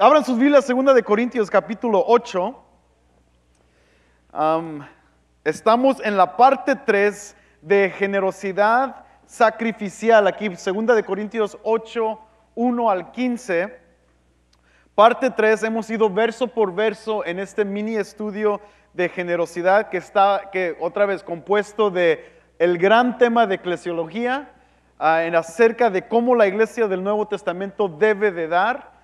abran sus Biblias, segunda de Corintios capítulo 8. Am, estamos en la parte 3 de generosidad sacrificial, aquí segunda de Corintios 8, 1 al 15. Parte 3, hemos ido verso por verso en este mini estudio de generosidad que está, que otra vez compuesto de el gran tema de eclesiología, ah, en acerca de cómo la iglesia del Nuevo Testamento debe de dar.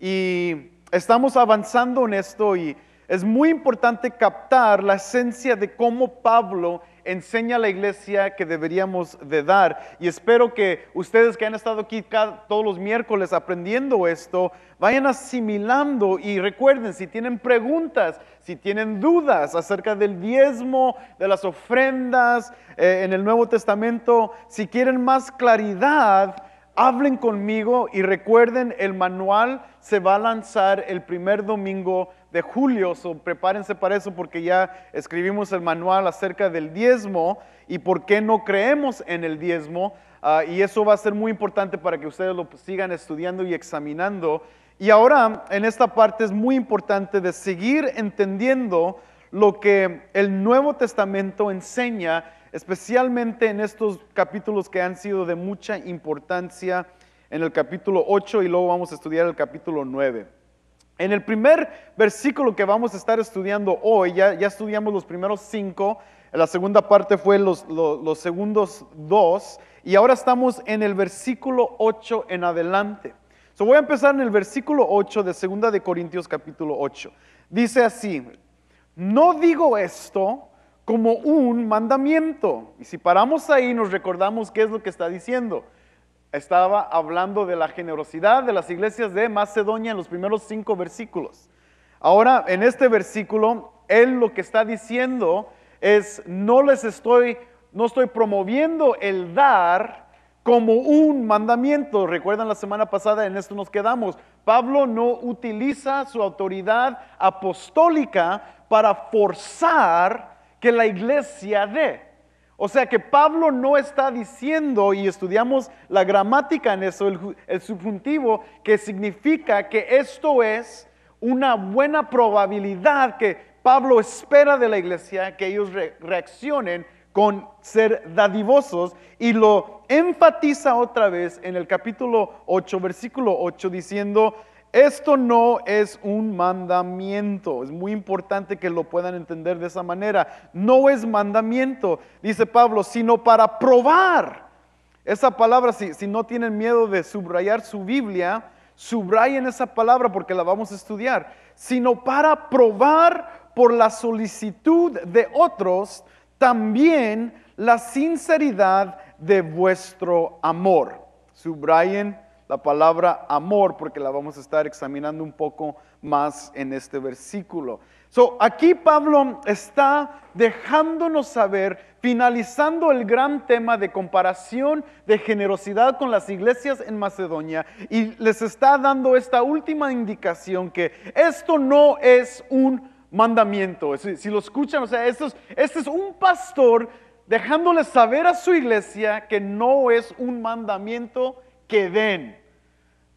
Y estamos avanzando en esto y es muy importante captar la esencia de cómo Pablo enseña a la iglesia que deberíamos de dar. Y espero que ustedes que han estado aquí todos los miércoles aprendiendo esto, vayan asimilando y recuerden, si tienen preguntas, si tienen dudas acerca del diezmo, de las ofrendas eh, en el Nuevo Testamento, si quieren más claridad, hablen conmigo y recuerden, el manual se va a lanzar el primer domingo de julio, so prepárense para eso porque ya escribimos el manual acerca del diezmo y por qué no creemos en el diezmo. ah, y eso va a ser muy importante para que ustedes lo sigan estudiando y examinando. Y ahora, en esta parte es muy importante de seguir entendiendo lo que el Nuevo Testamento enseña, especialmente en estos capítulos que han sido de mucha importancia, en el capítulo 8 y luego vamos a estudiar el capítulo 9. En el primer versículo que vamos a estar estudiando hoy, ya, ya estudiamos los primeros cinco, la segunda parte fue los, los, segundos dos, y ahora estamos en el versículo 8 en adelante. So voy a empezar en el versículo 8 de segunda de Corintios capítulo 8. Dice así, no digo esto como un mandamiento. Y si paramos ahí nos recordamos qué es lo que está diciendo. Estaba hablando de la generosidad de las iglesias de Macedonia en los primeros cinco versículos. Ahora, en este versículo, él lo que está diciendo es, no les estoy, no estoy promoviendo el dar como un mandamiento. Recuerdan la semana pasada, en esto nos quedamos. Pablo no utiliza su autoridad apostólica para forzar que la iglesia dé. O sea que Pablo no está diciendo, y estudiamos la gramática en eso, el, ju- el subjuntivo, que significa que esto es una buena probabilidad que Pablo espera de la iglesia, que ellos re- reaccionen con ser dadivosos, y lo enfatiza otra vez en el capítulo 8, versículo 8, diciendo, esto no es un mandamiento. Es muy importante que lo puedan entender de esa manera. No es mandamiento, dice Pablo, sino para probar. Esa palabra, si, no tienen miedo de subrayar su Biblia, subrayen esa palabra porque la vamos a estudiar. Sino para probar por la solicitud de otros también la sinceridad de vuestro amor. Subrayen la palabra amor porque la vamos a estar examinando un poco más en este versículo. So, aquí Pablo está dejándonos saber, finalizando el gran tema de comparación de generosidad con las iglesias en Macedonia, y les está dando esta última indicación que esto no es un mandamiento. Si, lo escuchan, o sea, esto es, este es un pastor dejándoles saber a su iglesia que no es un mandamiento que den.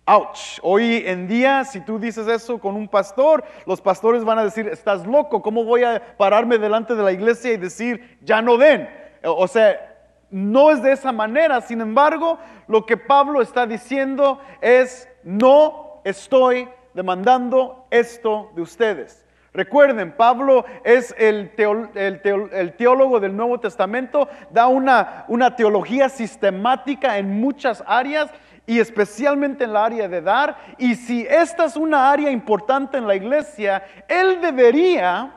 Ouch. Hoy en día, si tú dices eso con un pastor, los pastores van a decir, estás loco, ¿cómo voy a pararme delante de la iglesia y decir, ya no den? O sea, no es de esa manera. Sin embargo, lo que Pablo está diciendo es, no estoy demandando esto de ustedes. Recuerden, Pablo es el, el el teólogo del Nuevo Testamento, da una, una teología sistemática en muchas áreas y especialmente en la área de dar. Y si esta es una área importante en la iglesia, él debería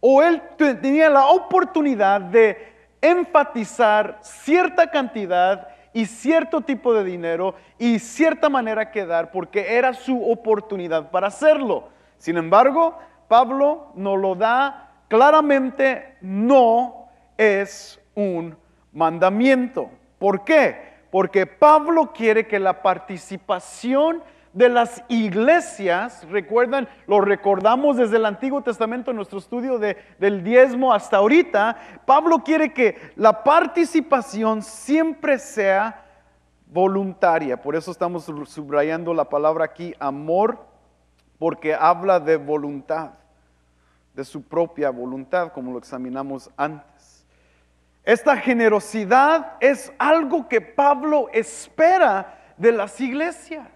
o él te- tenía la oportunidad de enfatizar cierta cantidad y cierto tipo de dinero y cierta manera que dar porque era su oportunidad para hacerlo. Sin embargo, Pablo nos lo da claramente, no es un mandamiento. ¿Por qué? Porque Pablo quiere que la participación de las iglesias, recuerdan, lo recordamos desde el Antiguo Testamento en nuestro estudio de- del diezmo hasta ahorita, Pablo quiere que la participación siempre sea voluntaria. Por eso estamos subrayando la palabra aquí, amor porque habla de voluntad, de su propia voluntad, como lo examinamos antes. Esta generosidad es algo que Pablo espera de las iglesias.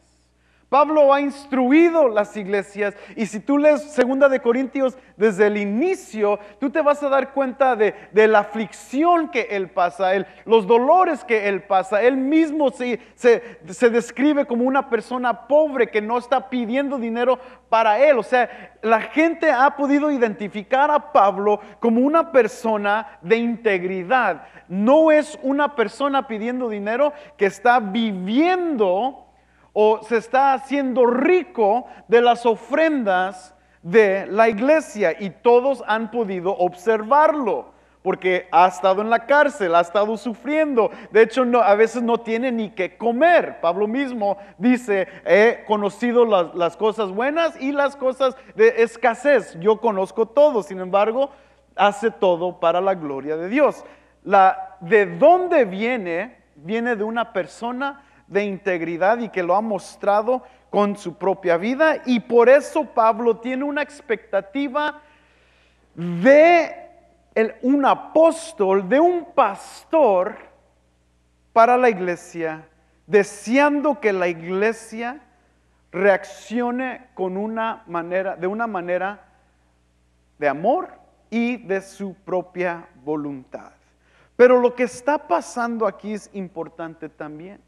Pablo ha instruido las iglesias y si tú lees Segunda de Corintios desde el inicio, tú te vas a dar cuenta de, la aflicción que él pasa, los dolores que él pasa. Él mismo se, se describe como una persona pobre que no está pidiendo dinero para él. O sea, la gente ha podido identificar a Pablo como una persona de integridad. No es una persona pidiendo dinero que está viviendo o se está haciendo rico de las ofrendas de la iglesia y todos han podido observarlo porque ha estado en la cárcel, ha estado sufriendo. De hecho, a veces no tiene ni que comer. Pablo mismo dice, he conocido las, las, cosas buenas y las cosas de escasez. Yo conozco todo, sin embargo, hace todo para la gloria de Dios. La, ¿De dónde viene? Viene de una persona de integridad y que lo ha mostrado con su propia vida. Y por eso Pablo tiene una expectativa de un apóstol, de un pastor para la iglesia, deseando que la iglesia reaccione con una manera, de una manera de amor y de su propia voluntad. Pero lo que está pasando aquí es importante también.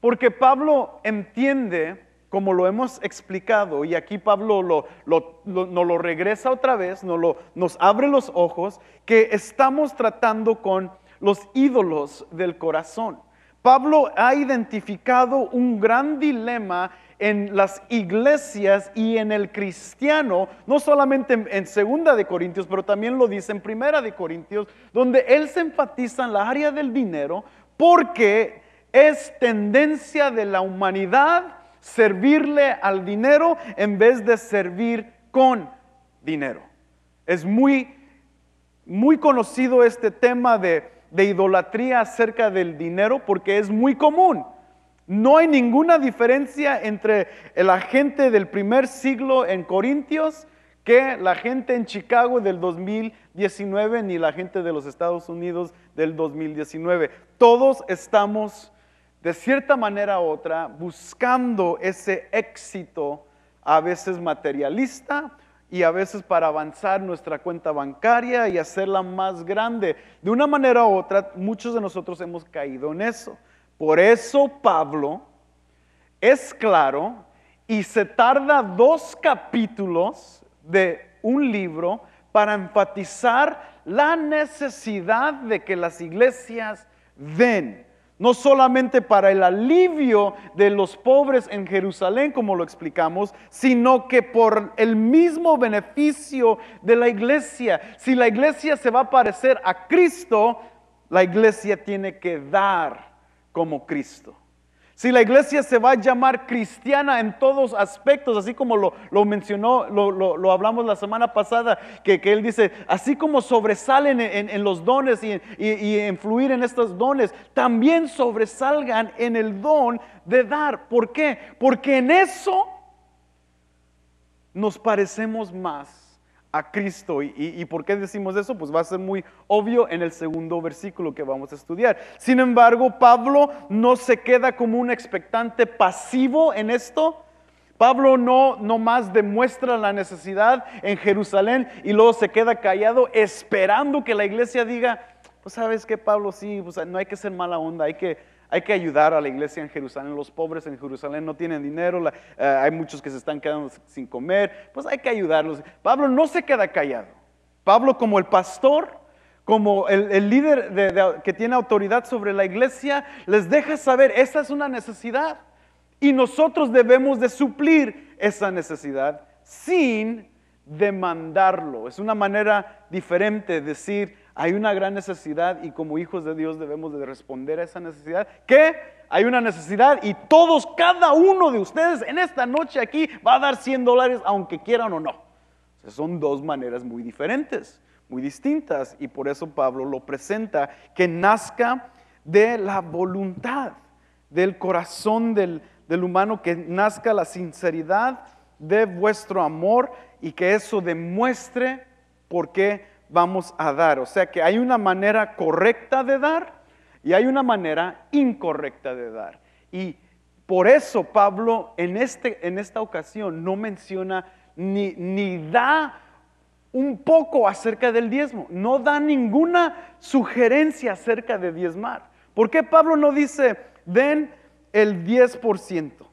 Porque Pablo entiende, como lo hemos explicado, y aquí Pablo lo, nos lo regresa otra vez, nos, abre los ojos, que estamos tratando con los ídolos del corazón. Pablo ha identificado un gran dilema en las iglesias y en el cristiano, no solamente en, Segunda de Corintios, pero también lo dice en Primera de Corintios, donde él se enfatiza en la área del dinero, porque es tendencia de la humanidad servirle al dinero en vez de servir con dinero. Es muy, muy conocido este tema de, de idolatría acerca del dinero porque es muy común. No hay ninguna diferencia entre la gente del primer siglo en Corintios que la gente en Chicago del 2019 ni la gente de los Estados Unidos del 2019. Todos estamos de cierta manera u otra, buscando ese éxito, a veces materialista y a veces para avanzar nuestra cuenta bancaria y hacerla más grande. De una manera u otra, muchos de nosotros hemos caído en eso. Por eso Pablo es claro y se tarda dos capítulos de un libro para enfatizar la necesidad de que las iglesias den no solamente para el alivio de los pobres en Jerusalén, como lo explicamos, sino que por el mismo beneficio de la iglesia. Si la iglesia se va a parecer a Cristo, la iglesia tiene que dar como Cristo. Si la iglesia se va a llamar cristiana en todos aspectos, así como lo, mencionó, lo, hablamos la semana pasada, que, él dice, así como sobresalen en, los dones y, y, influir en estos dones, también sobresalgan en el don de dar. ¿Por qué? Porque en eso nos parecemos más a Cristo. ¿Y, por qué decimos eso? Pues va a ser muy obvio en el segundo versículo que vamos a estudiar. Sin embargo, Pablo no se queda como un expectante pasivo en esto. Pablo no, no más demuestra la necesidad en Jerusalén y luego se queda callado esperando que la iglesia diga, pues sabes que Pablo sí, pues no hay que ser mala onda, hay que, hay que ayudar a la iglesia en Jerusalén. Los pobres en Jerusalén no tienen dinero, eh, hay muchos que se están quedando sin comer, pues hay que ayudarlos. Pablo no se queda callado. Pablo como el pastor, como el, líder que tiene autoridad sobre la iglesia, les deja saber, esta es una necesidad y nosotros debemos de suplir esa necesidad sin demandarlo. Es una manera diferente de decir, hay una gran necesidad y como hijos de Dios debemos de responder a esa necesidad. ¿Qué? Hay una necesidad y todos, cada uno de ustedes en esta noche aquí va a dar 100 dólares aunque quieran o no. son dos maneras muy diferentes, muy distintas y por eso Pablo lo presenta, que nazca de la voluntad, del corazón del, del humano, que nazca la sinceridad de vuestro amor y que eso demuestre por qué vamos a dar. O sea que hay una manera correcta de dar y hay una manera incorrecta de dar. Y por eso Pablo en, este, en esta ocasión no menciona ni, ni da un poco acerca del diezmo, no da ninguna sugerencia acerca de diezmar. ¿Por qué Pablo no dice, den el 10%?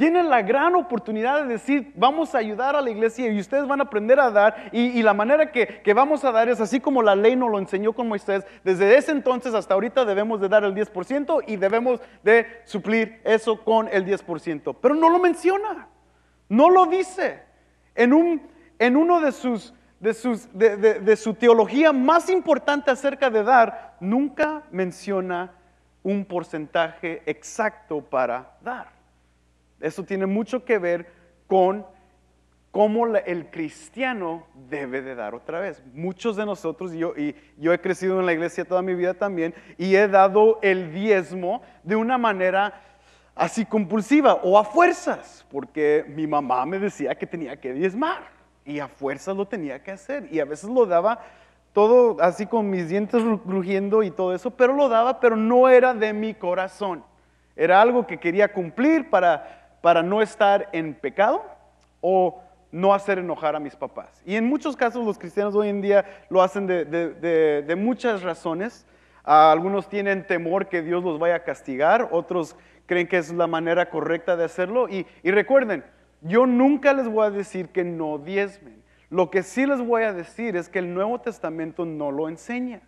Tienen la gran oportunidad de decir, vamos a ayudar a la iglesia y ustedes van a aprender a dar. Y, la manera que, vamos a dar es así como la ley nos lo enseñó con Moisés. Desde ese entonces hasta ahorita debemos de dar el 10% y debemos de suplir eso con el 10%. Pero no lo menciona, no lo dice. En, un, en uno de sus, de, sus, de su teología más importante acerca de dar, nunca menciona un porcentaje exacto para dar. Eso tiene mucho que ver con cómo el cristiano debe de dar otra vez. Muchos de nosotros, yo, y yo he crecido en la iglesia toda mi vida también, y he dado el diezmo de una manera así compulsiva o a fuerzas, porque mi mamá me decía que tenía que diezmar y a fuerzas lo tenía que hacer y a veces lo daba todo así con mis dientes rugiendo y todo eso, pero lo daba, pero no era de mi corazón. Era algo que quería cumplir para para no estar en pecado o no hacer enojar a mis papás. Y en muchos casos los cristianos hoy en día lo hacen de, muchas razones. algunos tienen temor que Dios los vaya a castigar, otros creen que es la manera correcta de hacerlo. Y, recuerden, yo nunca les voy a decir que no diezmen. Lo que sí les voy a decir es que el Nuevo Testamento no lo enseña.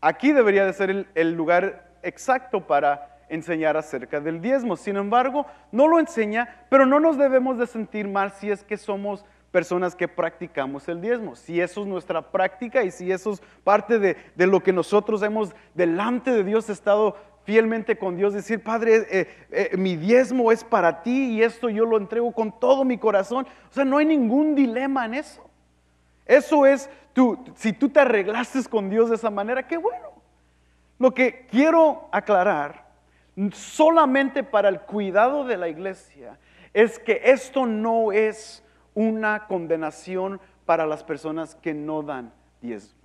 Aquí debería de ser el lugar exacto para enseñar acerca del diezmo. Sin embargo, no lo enseña, pero no nos debemos de sentir mal si es que somos personas que practicamos el diezmo. Si eso es nuestra práctica y si eso es parte de, lo que nosotros hemos delante de Dios estado fielmente con Dios, decir, Padre, eh, eh, mi diezmo es para ti y esto yo lo entrego con todo mi corazón. O sea, no hay ningún dilema en eso. Eso es, tú, si tú te arreglaste con Dios de esa manera, qué bueno. Lo que quiero aclarar solamente para el cuidado de la iglesia es que esto no es una condenación para las personas que no dan diezmo.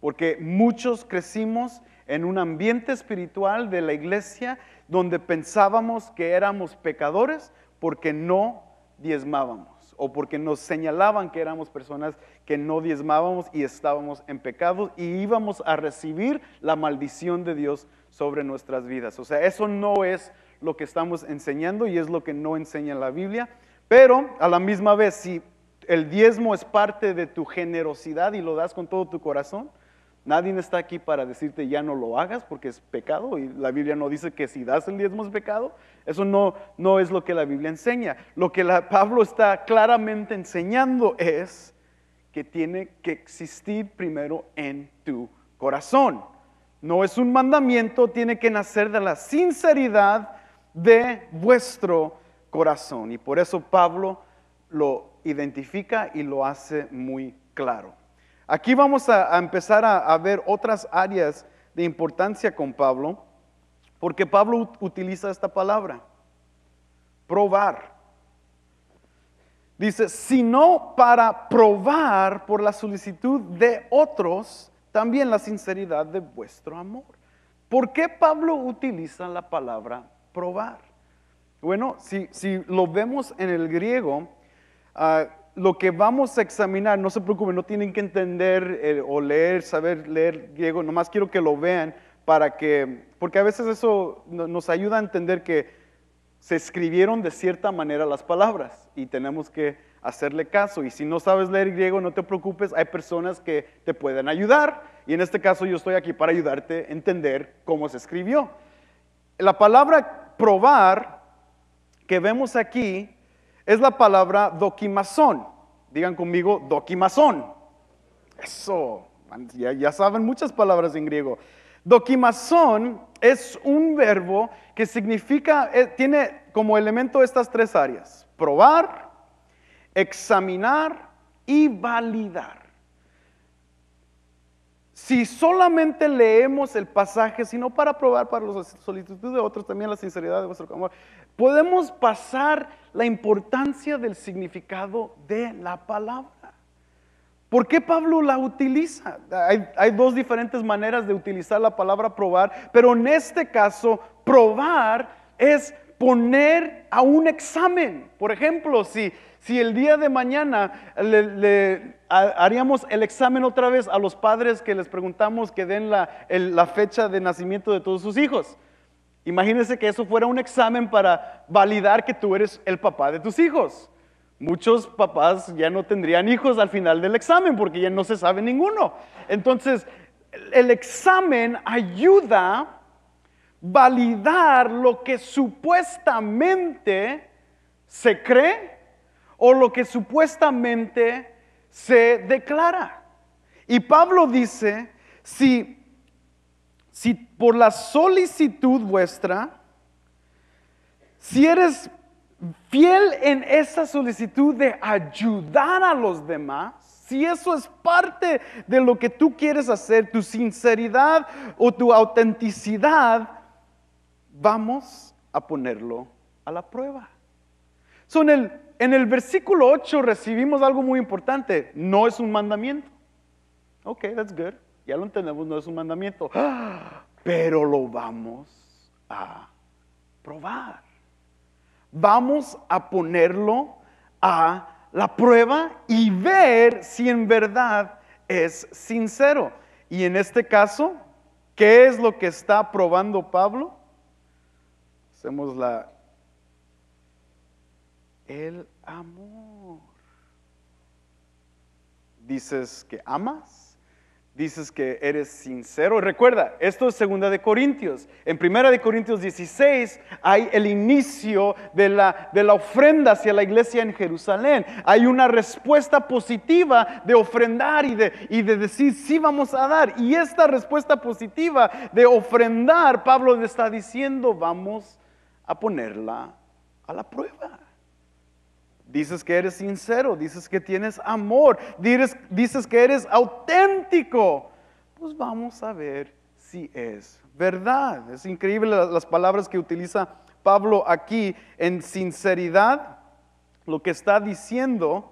Porque muchos crecimos en un ambiente espiritual de la iglesia donde pensábamos que éramos pecadores porque no diezmábamos o porque nos señalaban que éramos personas que no diezmábamos y estábamos en pecado y íbamos a recibir la maldición de Dios sobre nuestras vidas. O sea, eso no es lo que estamos enseñando y es lo que no enseña la Biblia, pero a la misma vez, si el diezmo es parte de tu generosidad y lo das con todo tu corazón, nadie está aquí para decirte ya no lo hagas porque es pecado y la Biblia no dice que si das el diezmo es pecado. Eso no, no es lo que la Biblia enseña. Lo que Pablo está claramente enseñando es que tiene que existir primero en tu corazón no es un mandamiento, tiene que nacer de la sinceridad de vuestro corazón. Y por eso Pablo lo identifica y lo hace muy claro. Aquí vamos a, empezar a, ver otras áreas de importancia con Pablo, porque Pablo utiliza esta palabra, probar. Dice, sino para probar por la solicitud de otros también la sinceridad de vuestro amor. ¿Por qué Pablo utiliza la palabra probar? Bueno, si, lo vemos en el griego, ah, lo que vamos a examinar, no se preocupen, no tienen que entender eh, o leer, saber leer griego, nomás quiero que lo vean para que, porque a veces eso nos ayuda a entender que se escribieron de cierta manera las palabras y tenemos que hacerle caso. Y si no sabes leer griego, no te preocupes, hay personas que te pueden ayudar. Y en este caso yo estoy aquí para ayudarte a entender cómo se escribió. La palabra probar que vemos aquí es la palabra dokimazón. Digan conmigo, dokimazón. Eso, ya, saben muchas palabras en griego. Dokimazón es un verbo que significa, eh, tiene como elemento estas tres áreas. Probar, examinar y validar. Si solamente leemos el pasaje, sino para probar para la solicitud de otros, también la sinceridad de vuestro amor, podemos pasar la importancia del significado de la palabra. ¿Por qué Pablo la utiliza? Hay, dos diferentes maneras de utilizar la palabra probar, pero en este caso, probar es poner a un examen. Por ejemplo, si, si el día de mañana le, haríamos el examen otra vez a los padres que les preguntamos que den la fecha de nacimiento de todos sus hijos. Imagínense que eso fuera un examen para validar que tú eres el papá de tus hijos. Muchos papás ya no tendrían hijos al final del examen porque ya no se sabe ninguno. Entonces, el examen ayuda validar lo que supuestamente se cree o lo que supuestamente se declara. Y Pablo dice, si, si por la solicitud vuestra, si eres fiel en esa solicitud de ayudar a los demás, si eso es parte de lo que tú quieres hacer, tu sinceridad o tu autenticidad, vamos a ponerlo a la prueba. en, el, en el versículo 8 recibimos algo muy importante. No es un mandamiento. Ok, that's good. Ya lo entendemos, no es un mandamiento. Pero lo vamos a probar. Vamos a ponerlo a la prueba y ver si en verdad es sincero. Y en este caso, ¿qué es lo que está probando Pablo? Hacemos la... El amor. Dices que amas dices que eres sincero. Recuerda, esto es segunda de Corintios. En primera de Corintios 16 hay el inicio de la, de la ofrenda hacia la iglesia en Jerusalén. Hay una respuesta positiva de ofrendar y de, y de decir sí vamos a dar. Y esta respuesta positiva de ofrendar, Pablo le está diciendo vamos a ponerla a la prueba. Dices que eres sincero, dices que tienes amor, dices, dices que eres auténtico. Pues vamos a ver si es verdad. Es increíble las palabras que utiliza Pablo aquí en sinceridad. Lo que está diciendo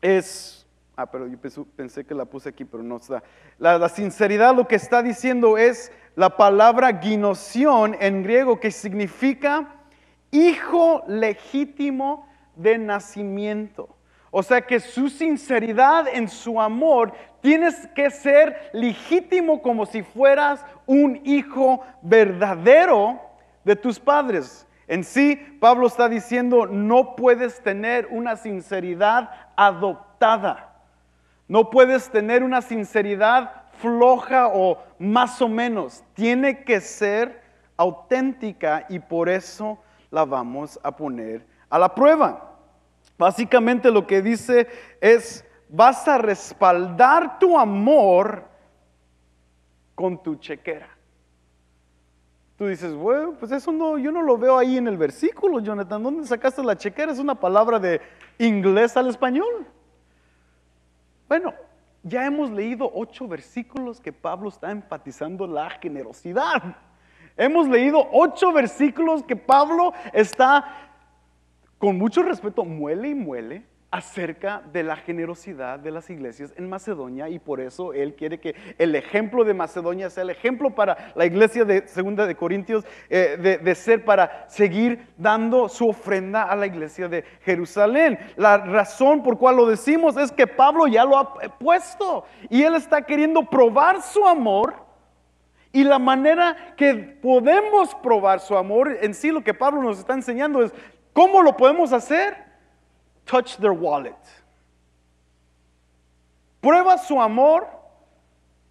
es, ah, pero yo pensé que la puse aquí, pero no está. La, sinceridad lo que está diciendo es la palabra ginoción en griego que significa hijo legítimo de nacimiento. O sea que su sinceridad en su amor tienes que ser legítimo como si fueras un hijo verdadero de tus padres. En sí, Pablo está diciendo, no puedes tener una sinceridad adoptada. No puedes tener una sinceridad floja o más o menos. Tiene que ser auténtica y por eso la vamos a poner a la prueba. Básicamente lo que dice es, vas a respaldar tu amor con tu chequera. Tú dices, bueno, pues eso no, yo no lo veo ahí en el versículo, Jonathan. ¿Dónde sacaste la chequera? Es una palabra de inglés al español. Bueno, ya hemos leído ocho versículos que Pablo está enfatizando la generosidad. Hemos leído ocho versículos que Pablo está, con mucho respeto, muele y muele acerca de la generosidad de las iglesias en Macedonia y por eso él quiere que el ejemplo de Macedonia sea el ejemplo para la iglesia de Segunda de Corintios eh, de, ser para seguir dando su ofrenda a la iglesia de Jerusalén. La razón por cual lo decimos es que Pablo ya lo ha puesto y él está queriendo probar su amor y la manera que podemos probar su amor, en sí lo que Pablo nos está enseñando es, ¿cómo lo podemos hacer? Touch their wallet. Prueba su amor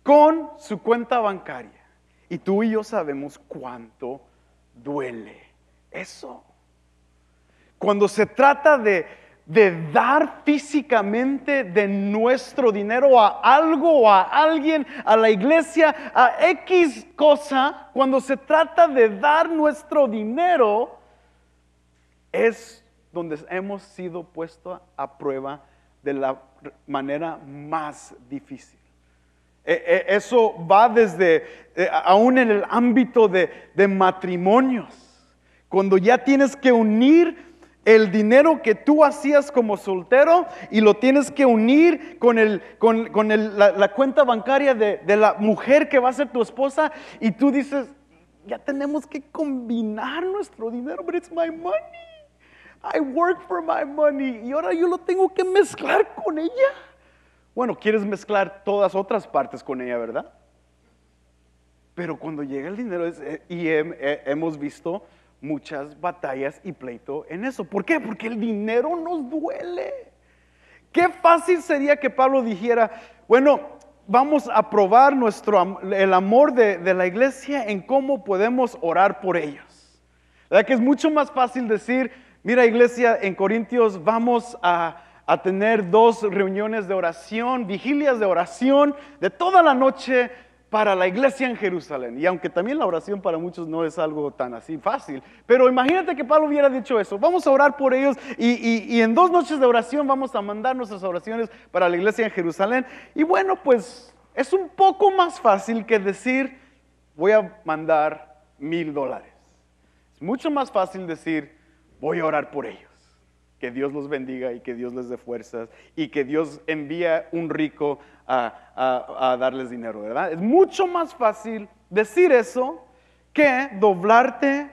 con su cuenta bancaria. Y tú y yo sabemos cuánto duele eso. Cuando se trata de de dar físicamente de nuestro dinero a algo a alguien, a la iglesia, a X cosa, cuando se trata de dar nuestro dinero, es donde hemos sido puestos a prueba de la manera más difícil. E- e- Eso va desde, eh, aún en el ámbito de, de matrimonios, cuando ya tienes que unir el dinero que tú hacías como soltero y lo tienes que unir con, el, con, con el- la, cuenta bancaria de, de la mujer que va a ser tu esposa y tú dices, ya tenemos que combinar nuestro dinero, but it's my money. I work for my money y ahora yo lo tengo que mezclar con ella. Bueno, quieres mezclar todas otras partes con ella, ¿verdad? Pero cuando llega el dinero, eh, y hem- hemos visto muchas batallas y pleito en eso. ¿Por qué? Porque el dinero nos duele. Qué fácil sería que Pablo dijera, bueno, vamos a probar nuestro, el amor de, de la iglesia en cómo podemos orar por ellos. ¿Verdad que es mucho más fácil decir, mira iglesia, en Corintios vamos a, a tener dos reuniones de oración, vigilias de oración de toda la noche para la iglesia en Jerusalén. Y aunque también la oración para muchos no es algo tan así fácil, pero imagínate que Pablo hubiera dicho eso, vamos a orar por ellos y, y- y en dos noches de oración vamos a mandar nuestras oraciones para la iglesia en Jerusalén. Y bueno, pues es un poco más fácil que decir, voy a mandar mil dólares. Es mucho más fácil decir, voy a orar por ellos. Que Dios los bendiga y que Dios les dé fuerzas y que Dios envía un rico a, darles dinero, ¿verdad? Es mucho más fácil decir eso que doblarte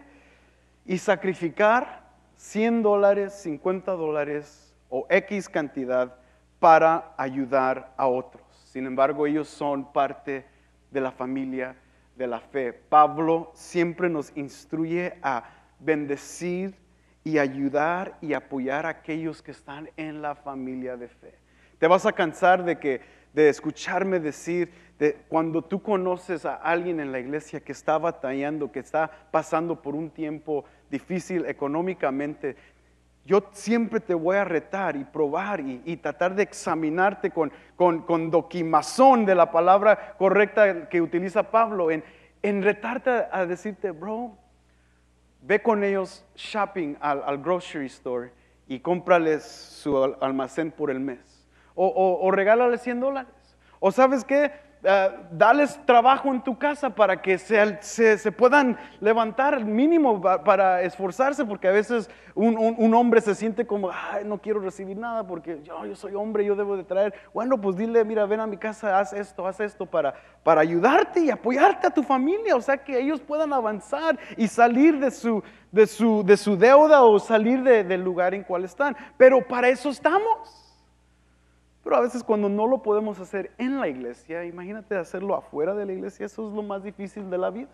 y sacrificar 100 dólares, 50 dólares o X cantidad para ayudar a otros. Sin embargo, ellos son parte de la familia de la fe. Pablo siempre nos instruye a bendecir y ayudar y apoyar a aquellos que están en la familia de fe. Te vas a cansar de que de escucharme decir de cuando tú conoces a alguien en la iglesia que está batallando, que está pasando por un tiempo difícil económicamente, yo siempre te voy a retar y probar y, y tratar de examinarte con, con, con doquimazón de la palabra correcta que utiliza Pablo, en, en retarte a, a decirte, bro, ve con ellos shopping al, al grocery store y cómprales su al- almacén por el mes. O, o, o regálales 100 dólares. O sabes qué, Ah, dales trabajo en tu casa para que se, se- puedan levantar el mínimo pa- para esforzarse, porque a veces un, un- hombre se siente como, "Ay, no quiero recibir nada porque yo, yo soy hombre, yo debo de traer. Bueno, pues dile, mira, ven a mi casa, haz esto, haz esto para, para ayudarte y apoyarte a tu familia, o sea, que ellos puedan avanzar y salir de su, de su, de su deuda o salir de- del lugar en cual están. Pero para eso estamos. Pero a veces cuando no lo podemos hacer en la iglesia, imagínate hacerlo afuera de la iglesia, eso es lo más difícil de la vida,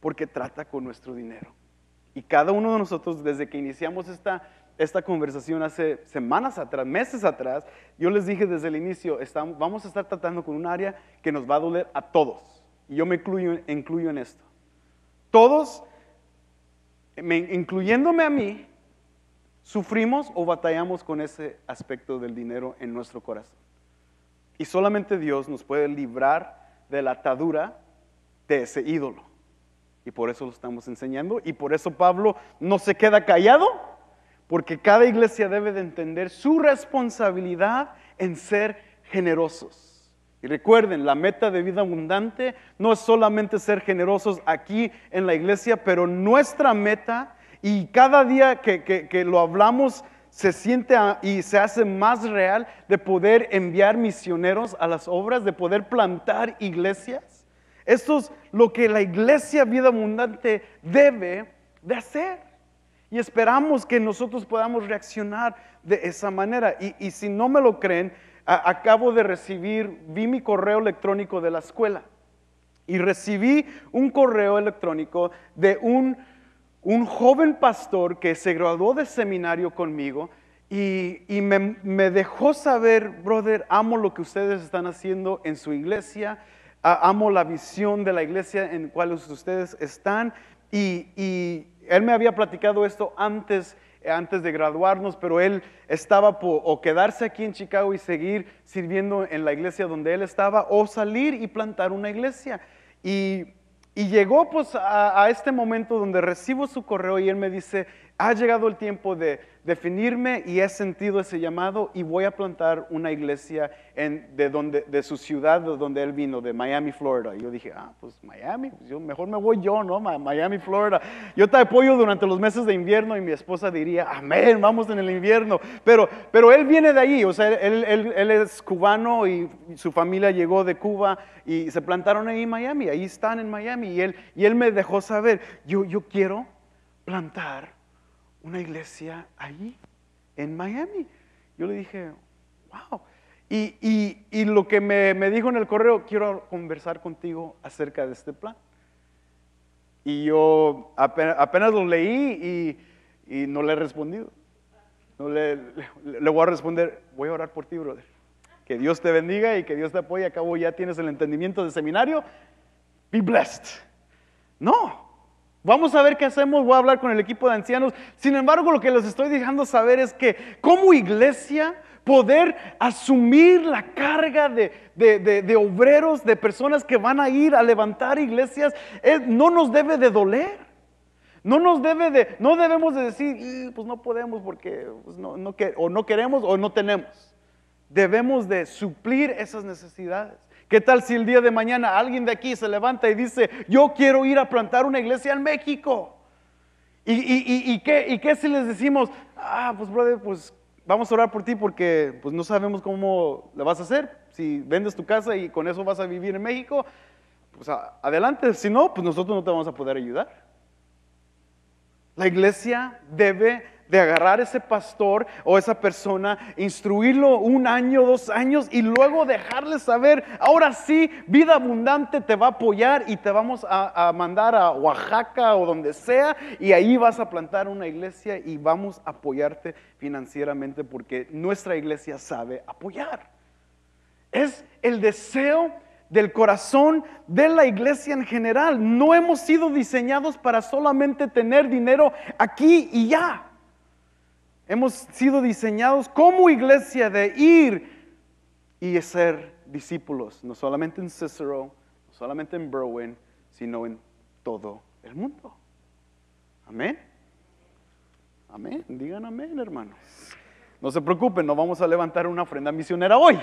porque trata con nuestro dinero. Y cada uno de nosotros, desde que iniciamos esta, esta conversación hace semanas atrás, meses atrás, yo les dije desde el inicio, estamos, vamos a estar tratando con un área que nos va a doler a todos. Y yo me incluyo, incluyo en esto. Todos, me- incluyéndome a mí, sufrimos o batallamos con ese aspecto del dinero en nuestro corazón. Y solamente Dios nos puede librar de la atadura de ese ídolo. Y por eso lo estamos enseñando. Y por eso Pablo no se queda callado, porque cada iglesia debe de entender su responsabilidad en ser generosos. Y recuerden, la meta de vida abundante no es solamente ser generosos aquí en la iglesia, pero nuestra meta, y cada día que, que- que lo hablamos, se siente a- y se hace más real de poder enviar misioneros a las obras, de poder plantar iglesias. Esto es lo que la iglesia vida abundante debe de hacer. Y esperamos que nosotros podamos reaccionar de esa manera. Y, y si no me lo creen, a- acabo de recibir, vi mi correo electrónico de la escuela y recibí un correo electrónico de un, un joven pastor que se graduó de seminario conmigo y, me, dejó saber, brother, amo lo que ustedes están haciendo en su iglesia, amo la visión de la iglesia en cual ustedes están y, y él me había platicado esto antes eh, antes de graduarnos, pero él estaba por o quedarse aquí en Chicago y seguir sirviendo en la iglesia donde él estaba, o salir y plantar una iglesia. Y, y llegó pues a, a este momento donde recibo su correo y él me dice, ha llegado el tiempo de definirme y he sentido ese llamado y voy a plantar una iglesia en, de, donde, de su ciudad de donde él vino, de Miami, Florida. Y yo dije, ah, pues Miami, pues mejor me voy yo, ¿no? Miami, Florida. Yo te apoyo durante los meses de invierno y mi esposa diría, amén, vamos en el invierno. Pero, pero él viene de ahí, o sea, él, él, él es cubano y su familia llegó de Cuba y se plantaron ahí en Miami, ahí están en Miami. Y él, y él me dejó saber, yo, yo quiero plantar una iglesia ahí, en Miami. Yo le dije, wow. Y, y, lo que me, me, dijo en el correo, quiero conversar contigo acerca de este plan. Y yo apenas, lo leí y, y, no le he respondido. No le, le, voy a responder, voy a orar por ti, brother. Que Dios te bendiga y que Dios te apoye. Acabo ya tienes el entendimiento del seminario. Be blessed. No, Vamos a ver qué hacemos, voy a hablar con el equipo de ancianos. Sin embargo, lo que les estoy dejando saber es que como iglesia poder asumir la carga de, obreros, de personas que van a ir a levantar iglesias, no nos debe de doler. No nos debe de, no debemos de decir, pues no podemos porque pues no, no, o no queremos o no tenemos. Debemos de suplir esas necesidades. ¿Qué tal si el día de mañana alguien de aquí se levanta y dice, yo quiero ir a plantar una iglesia en México? ¿Y, qué, si les decimos, ah, pues brother, pues vamos a orar por ti porque pues no sabemos cómo le vas a hacer? Si vendes tu casa y con eso vas a vivir en México, pues adelante. Si no, pues nosotros no te vamos a poder ayudar. La iglesia debe de agarrar ese pastor o esa persona, instruirlo un año, dos años y luego dejarle saber, ahora sí, vida abundante te va a apoyar y te vamos a, mandar a Oaxaca o donde sea y ahí vas a plantar una iglesia y vamos a apoyarte financieramente porque nuestra iglesia sabe apoyar. Es el deseo del corazón de la iglesia en general. No hemos sido diseñados para solamente tener dinero aquí y ya. Hemos sido diseñados como iglesia de ir y ser discípulos, no solamente en Cicero, no solamente en Berwyn, sino en todo el mundo. Amén. Amén. Digan amén, hermanos. No se preocupen, no vamos a levantar una ofrenda misionera hoy.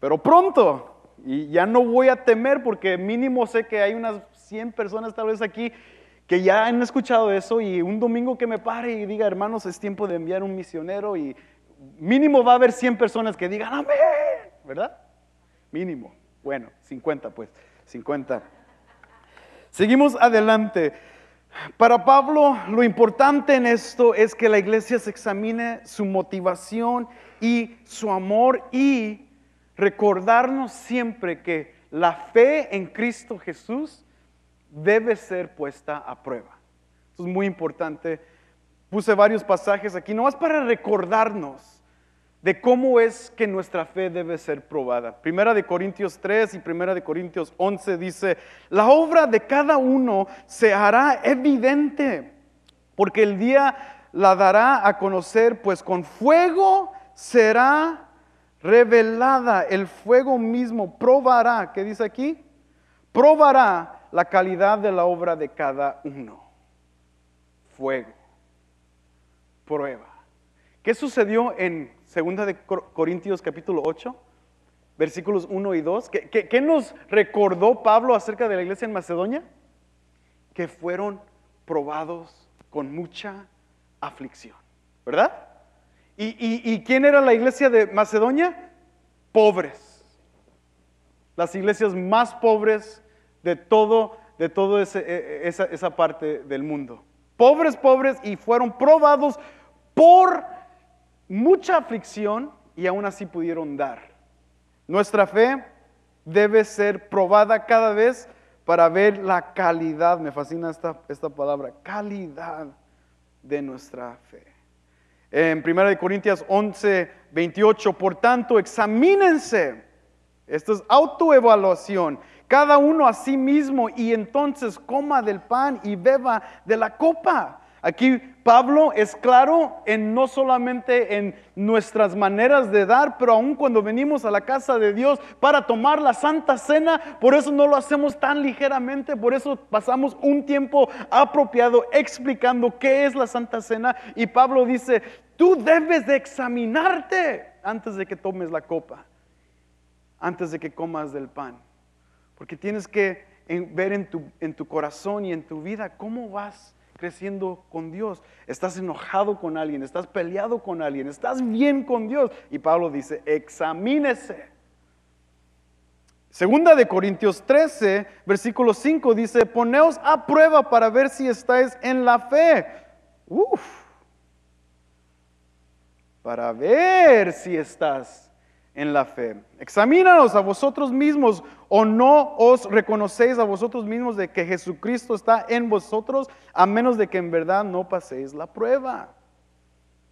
Pero pronto. Y ya no voy a temer porque mínimo sé que hay unas 100 personas tal vez aquí que ya han escuchado eso y un domingo que me pare y diga, hermanos, es tiempo de enviar un misionero y mínimo va a haber 100 personas que digan, amén, ¿verdad? Mínimo. Bueno, 50 pues, 50. Seguimos adelante. Para Pablo, lo importante en esto es que la iglesia se examine su motivación y su amor y recordarnos siempre que la fe en Cristo Jesús debe ser puesta a prueba. Esto es muy importante. Puse varios pasajes aquí, nomás para recordarnos de cómo es que nuestra fe debe ser probada. Primera de Corintios 3 y Primera de Corintios 11 dice, la obra de cada uno se hará evidente, porque el día la dará a conocer, pues con fuego será revelada, el fuego mismo probará, ¿qué dice aquí? Probará la calidad de la obra de cada uno. Fuego. Prueba. ¿Qué sucedió en 2 de Corintios capítulo 8? Versículos 1 y 2. ¿Qué, ¿Qué, nos recordó Pablo acerca de la iglesia en Macedonia? Que fueron probados con mucha aflicción. ¿Verdad? ¿Y, y, y quién era la iglesia de Macedonia? Pobres. Las iglesias más pobres de todo, de e, e, esa, esa parte del mundo. Pobres, pobres, y fueron probados por mucha aflicción y aún así pudieron dar. Nuestra fe debe ser probada cada vez para ver la calidad, me fascina esta, esta palabra, calidad de nuestra fe. En 1 Corintios 11, 28, por tanto, examínense, esto es autoevaluación, cada uno a sí mismo y entonces coma del pan y beba de la copa. Aquí Pablo es claro en no solamente en nuestras maneras de dar, pero aún cuando venimos a la casa de Dios para tomar la santa cena, por eso no lo hacemos tan ligeramente, por eso pasamos un tiempo apropiado explicando qué es la santa cena y Pablo dice, tú debes de examinarte antes de que tomes la copa, antes de que comas del pan, porque tienes que ver en tu, en tu corazón y en tu vida cómo vas creciendo con Dios. Estás enojado con alguien, estás peleado con alguien, estás bien con Dios. Y Pablo dice, examínese. Segunda de Corintios 13, versículo 5 dice, poneos a prueba para ver si estáis en la fe. Uf. Para ver si estás en la fe. Examínanos a vosotros mismos o no os reconocéis a vosotros mismos de que Jesucristo está en vosotros a menos de que en verdad no paséis la prueba.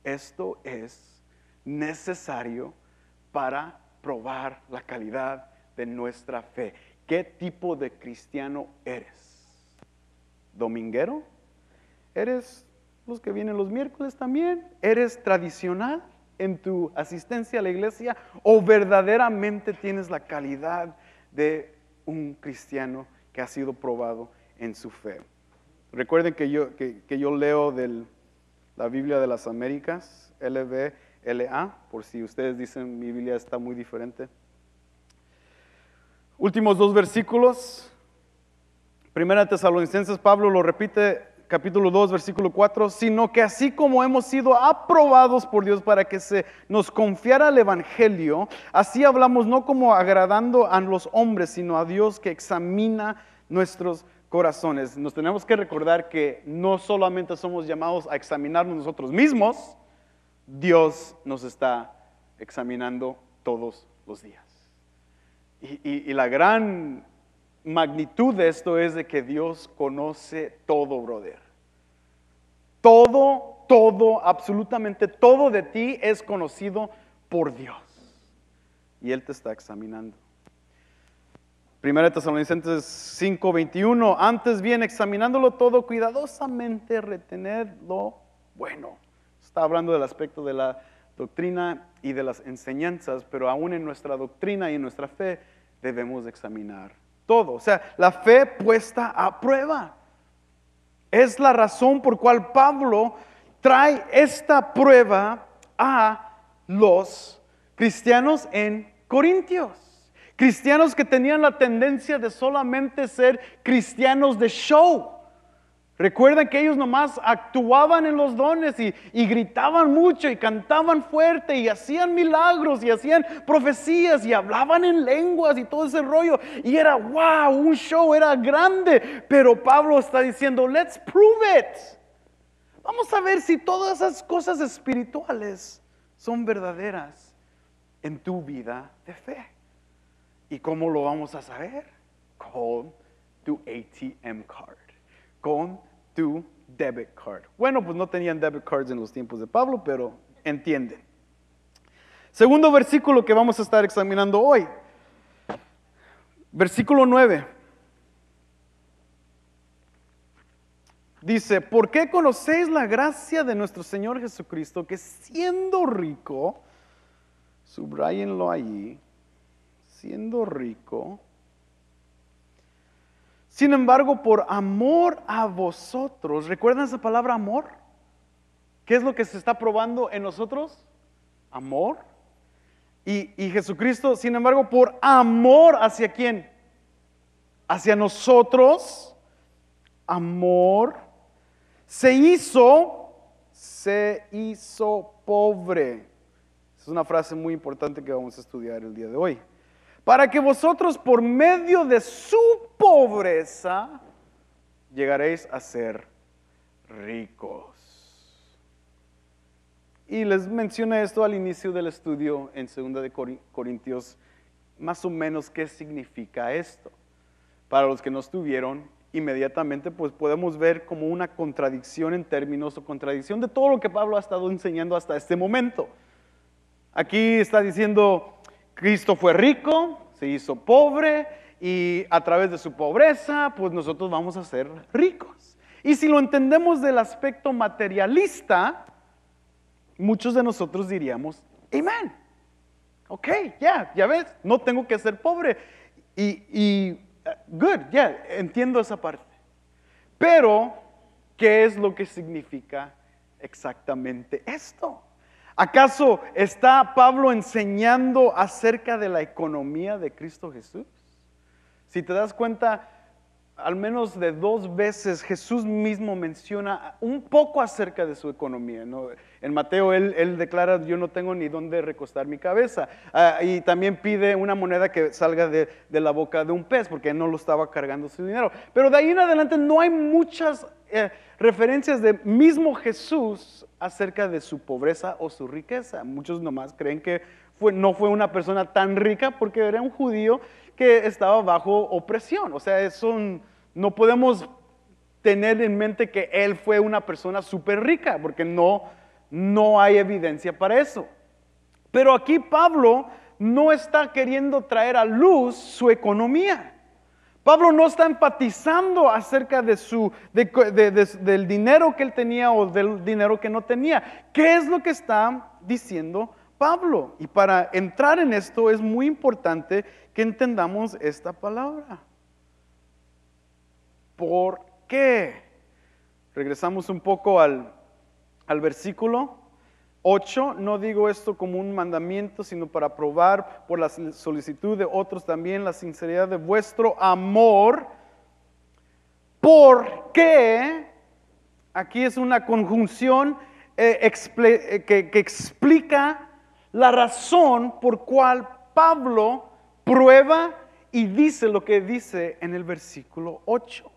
Esto es necesario para probar la calidad de nuestra fe. ¿Qué tipo de cristiano eres? ¿Dominguero? ¿Eres los que vienen los miércoles también? ¿Eres tradicional? En tu asistencia a la iglesia o verdaderamente tienes la calidad de un cristiano que ha sido probado en su fe. Recuerden que yo, que, yo leo de la Biblia de las Américas, LBLA, por si ustedes dicen mi Biblia está muy diferente. Últimos dos versículos. Primera Tesalonicenses, Pablo lo repite capítulo 2, versículo 4, sino que así como hemos sido aprobados por Dios para que se nos confiara el Evangelio, así hablamos no como agradando a los hombres, sino a Dios que examina nuestros corazones. Nos tenemos que recordar que no solamente somos llamados a examinarnos nosotros mismos, Dios nos está examinando todos los días. Y, y la gran magnitud de esto es de que Dios conoce todo, brother. Todo, todo, absolutamente todo de ti es conocido por Dios. Y Él te está examinando. Primera Tesalonicenses 5:21, antes bien examinándolo todo cuidadosamente, retener lo bueno. Está hablando del aspecto de la doctrina y de las enseñanzas, pero aún en nuestra doctrina y en nuestra fe debemos examinar todo. O sea, la fe puesta a prueba. Es la razón por cual Pablo trae esta prueba a los cristianos en Corintios. Cristianos que tenían la tendencia de solamente ser cristianos de show. Recuerden que ellos nomás actuaban en los dones y, gritaban mucho y cantaban fuerte y hacían milagros y hacían profecías y hablaban en lenguas y todo ese rollo. Y era wow, un show, era grande. Pero Pablo está diciendo, let's prove it. Vamos a ver si todas esas cosas espirituales son verdaderas en tu vida de fe. ¿Y cómo lo vamos a saber? Con tu ATM card. Con tu debit card. Bueno, pues no tenían debit cards en los tiempos de Pablo, pero entienden. Segundo versículo que vamos a estar examinando hoy. Versículo 9. Dice, ¿por qué conocéis la gracia de nuestro Señor Jesucristo que siendo rico, subrayenlo allí, siendo rico, sin embargo, por amor a vosotros, ¿recuerdan esa palabra amor? ¿Qué es lo que se está probando en nosotros? Amor. Y, Jesucristo, sin embargo, por amor hacia quién? Hacia nosotros, amor, se hizo, se hizo pobre. Es una frase muy importante que vamos a estudiar el día de hoy para que vosotros por medio de su pobreza llegaréis a ser ricos. Y les mencioné esto al inicio del estudio en 2 de Corintios, más o menos qué significa esto. Para los que no estuvieron, inmediatamente pues podemos ver como una contradicción en términos o contradicción de todo lo que Pablo ha estado enseñando hasta este momento. Aquí está diciendo, Cristo fue rico, se hizo pobre y a través de su pobreza, pues nosotros vamos a ser ricos. Y si lo entendemos del aspecto materialista, muchos de nosotros diríamos, amén. Ok, ya, ya ves, no tengo que ser pobre. Y, y uh, good, ya, entiendo esa parte. Pero, ¿qué es lo que significa exactamente esto? ¿Acaso está Pablo enseñando acerca de la economía de Cristo Jesús? Si te das cuenta, al menos de dos veces Jesús mismo menciona un poco acerca de su economía. En Mateo él, declara, yo no tengo ni dónde recostar mi cabeza. Ah, y también pide una moneda que salga de, la boca de un pez, porque no lo estaba cargando su dinero. Pero de ahí en adelante no hay muchas eh, referencias de mismo Jesús acerca de su pobreza o su riqueza. Muchos nomás creen que no fue una persona tan rica porque era un judío que estaba bajo opresión. O sea, es un no podemos tener en mente que él fue una persona súper rica, porque no, no hay evidencia para eso. Pero aquí Pablo no está queriendo traer a luz su economía. Pablo no está enfatizando acerca de su, del dinero que él tenía o del dinero que no tenía. ¿Qué es lo que está diciendo Pablo? Y para entrar en esto es muy importante que entendamos esta palabra. ¿Por qué? Regresamos un poco al, versículo 8. No digo esto como un mandamiento, sino para probar por la solicitud de otros también la sinceridad de vuestro amor. ¿Por qué? Aquí es una conjunción eh, eh, que, que explica la razón por cual Pablo prueba y dice lo que dice en el versículo 8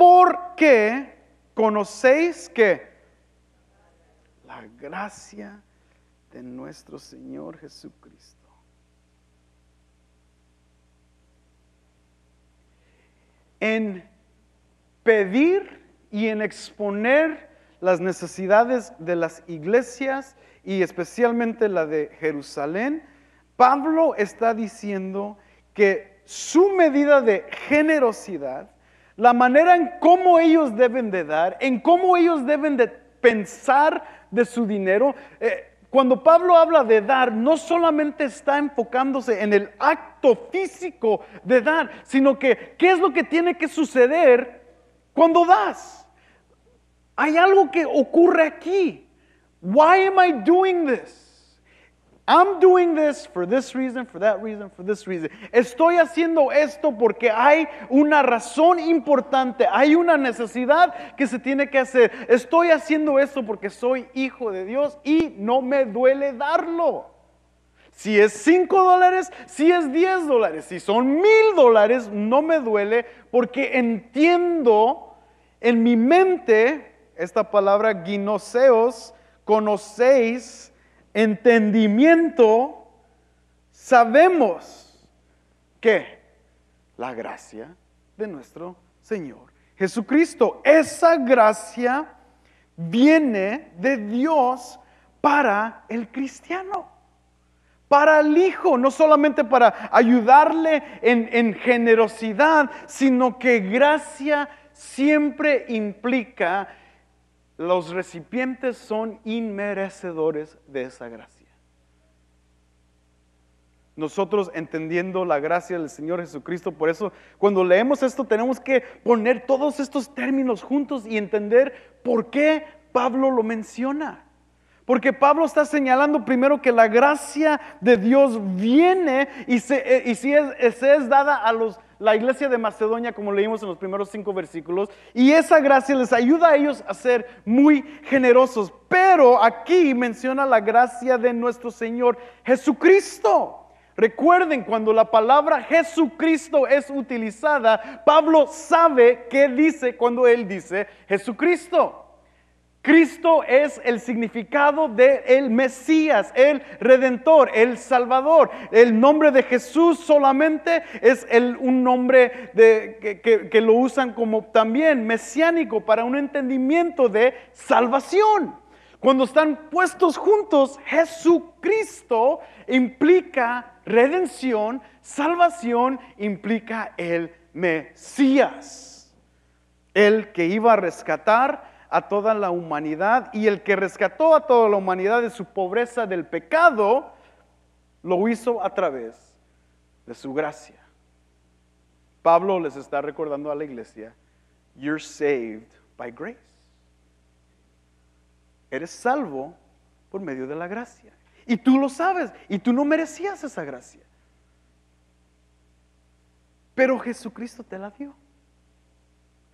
porque conocéis que la gracia de nuestro Señor Jesucristo. En pedir y en exponer las necesidades de las iglesias y especialmente la de Jerusalén, Pablo está diciendo que su medida de generosidad la manera en cómo ellos deben de dar, en cómo ellos deben de pensar de su dinero. Eh, cuando Pablo habla de dar, no solamente está enfocándose en el acto físico de dar, sino que qué es lo que tiene que suceder cuando das. Hay algo que ocurre aquí. Why am I doing this? I'm doing this for this reason, for that reason, for this reason. Estoy haciendo esto porque hay una razón importante, hay una necesidad que se tiene que hacer. Estoy haciendo esto porque soy hijo de Dios y no me duele darlo. Si es 5 dólares, si es 10 dólares, si son mil dólares, no me duele porque entiendo en mi mente esta palabra guinoseos, conocéis entendimiento, sabemos que la gracia de nuestro Señor Jesucristo, esa gracia viene de Dios para el cristiano, para el Hijo, no solamente para ayudarle en, en generosidad, sino que gracia siempre implica los recipientes son inmerecedores de esa gracia. Nosotros entendiendo la gracia del Señor Jesucristo, por eso cuando leemos esto tenemos que poner todos estos términos juntos y entender por qué Pablo lo menciona. Porque Pablo está señalando primero que la gracia de Dios viene y, se, si es, es dada a los la iglesia de Macedonia, como leímos en los primeros cinco versículos, y esa gracia les ayuda a ellos a ser muy generosos. Pero aquí menciona la gracia de nuestro Señor Jesucristo. Recuerden, cuando la palabra Jesucristo es utilizada, Pablo sabe qué dice cuando él dice Jesucristo. Cristo es el significado de Mesías, el Redentor, el Salvador. El nombre de Jesús solamente es un nombre que, que lo usan como también mesiánico para un entendimiento de salvación. Cuando están puestos juntos, Jesucristo implica redención, salvación implica el Mesías. El que iba a rescatar a toda la humanidad y el que rescató a toda la humanidad de su pobreza del pecado, lo hizo a través de su gracia. Pablo les está recordando a la iglesia, you're saved by grace. Eres salvo por medio de la gracia. Y tú lo sabes, y tú no merecías esa gracia. Pero Jesucristo te la dio.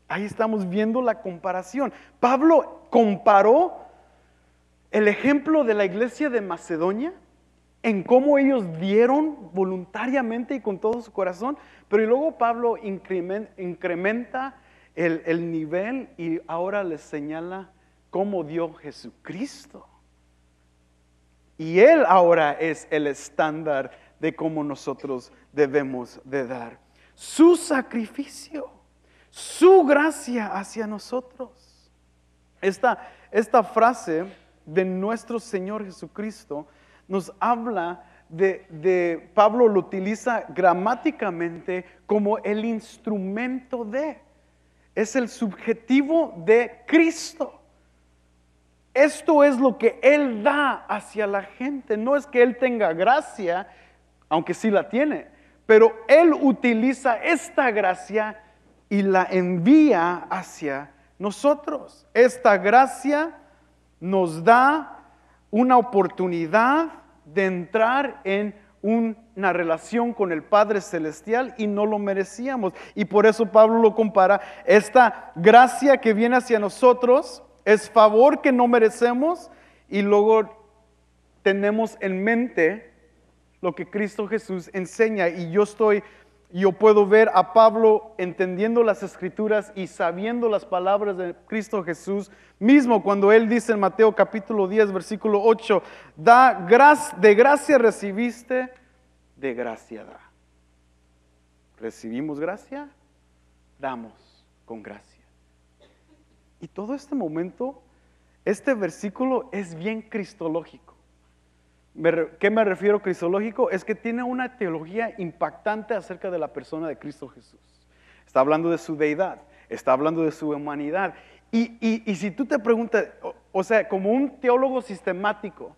Ahí estamos viendo la comparación. Pablo comparó el ejemplo de la iglesia de Macedonia en cómo ellos dieron voluntariamente y con todo su corazón, pero luego Pablo incrementa el, el nivel y ahora les señala cómo dio Jesucristo. Y Él ahora es el estándar de cómo nosotros debemos de dar. Su sacrificio su gracia hacia nosotros. Esta, esta frase de nuestro Señor Jesucristo nos habla de, de, Pablo lo utiliza gramáticamente como el instrumento de, es el subjetivo de Cristo. Esto es lo que Él da hacia la gente. No es que Él tenga gracia, aunque sí la tiene, pero Él utiliza esta gracia y la envía hacia nosotros. Esta gracia nos da una oportunidad de entrar en una relación con el Padre Celestial y no lo merecíamos. Y por eso Pablo lo compara. Esta gracia que viene hacia nosotros es favor que no merecemos y luego tenemos en mente lo que Cristo Jesús enseña. Y yo estoy yo puedo ver a Pablo entendiendo las escrituras y sabiendo las palabras de Cristo Jesús, mismo cuando él dice en Mateo capítulo 10, versículo 8, da de gracia recibiste, de gracia da. Recibimos gracia, damos con gracia. Y todo este momento, este versículo es bien cristológico. ¿Qué me refiero cristológico? Es que tiene una teología impactante acerca de la persona de Cristo Jesús. Está hablando de su deidad, está hablando de su humanidad. Y, si tú te preguntas, o, sea, como un teólogo sistemático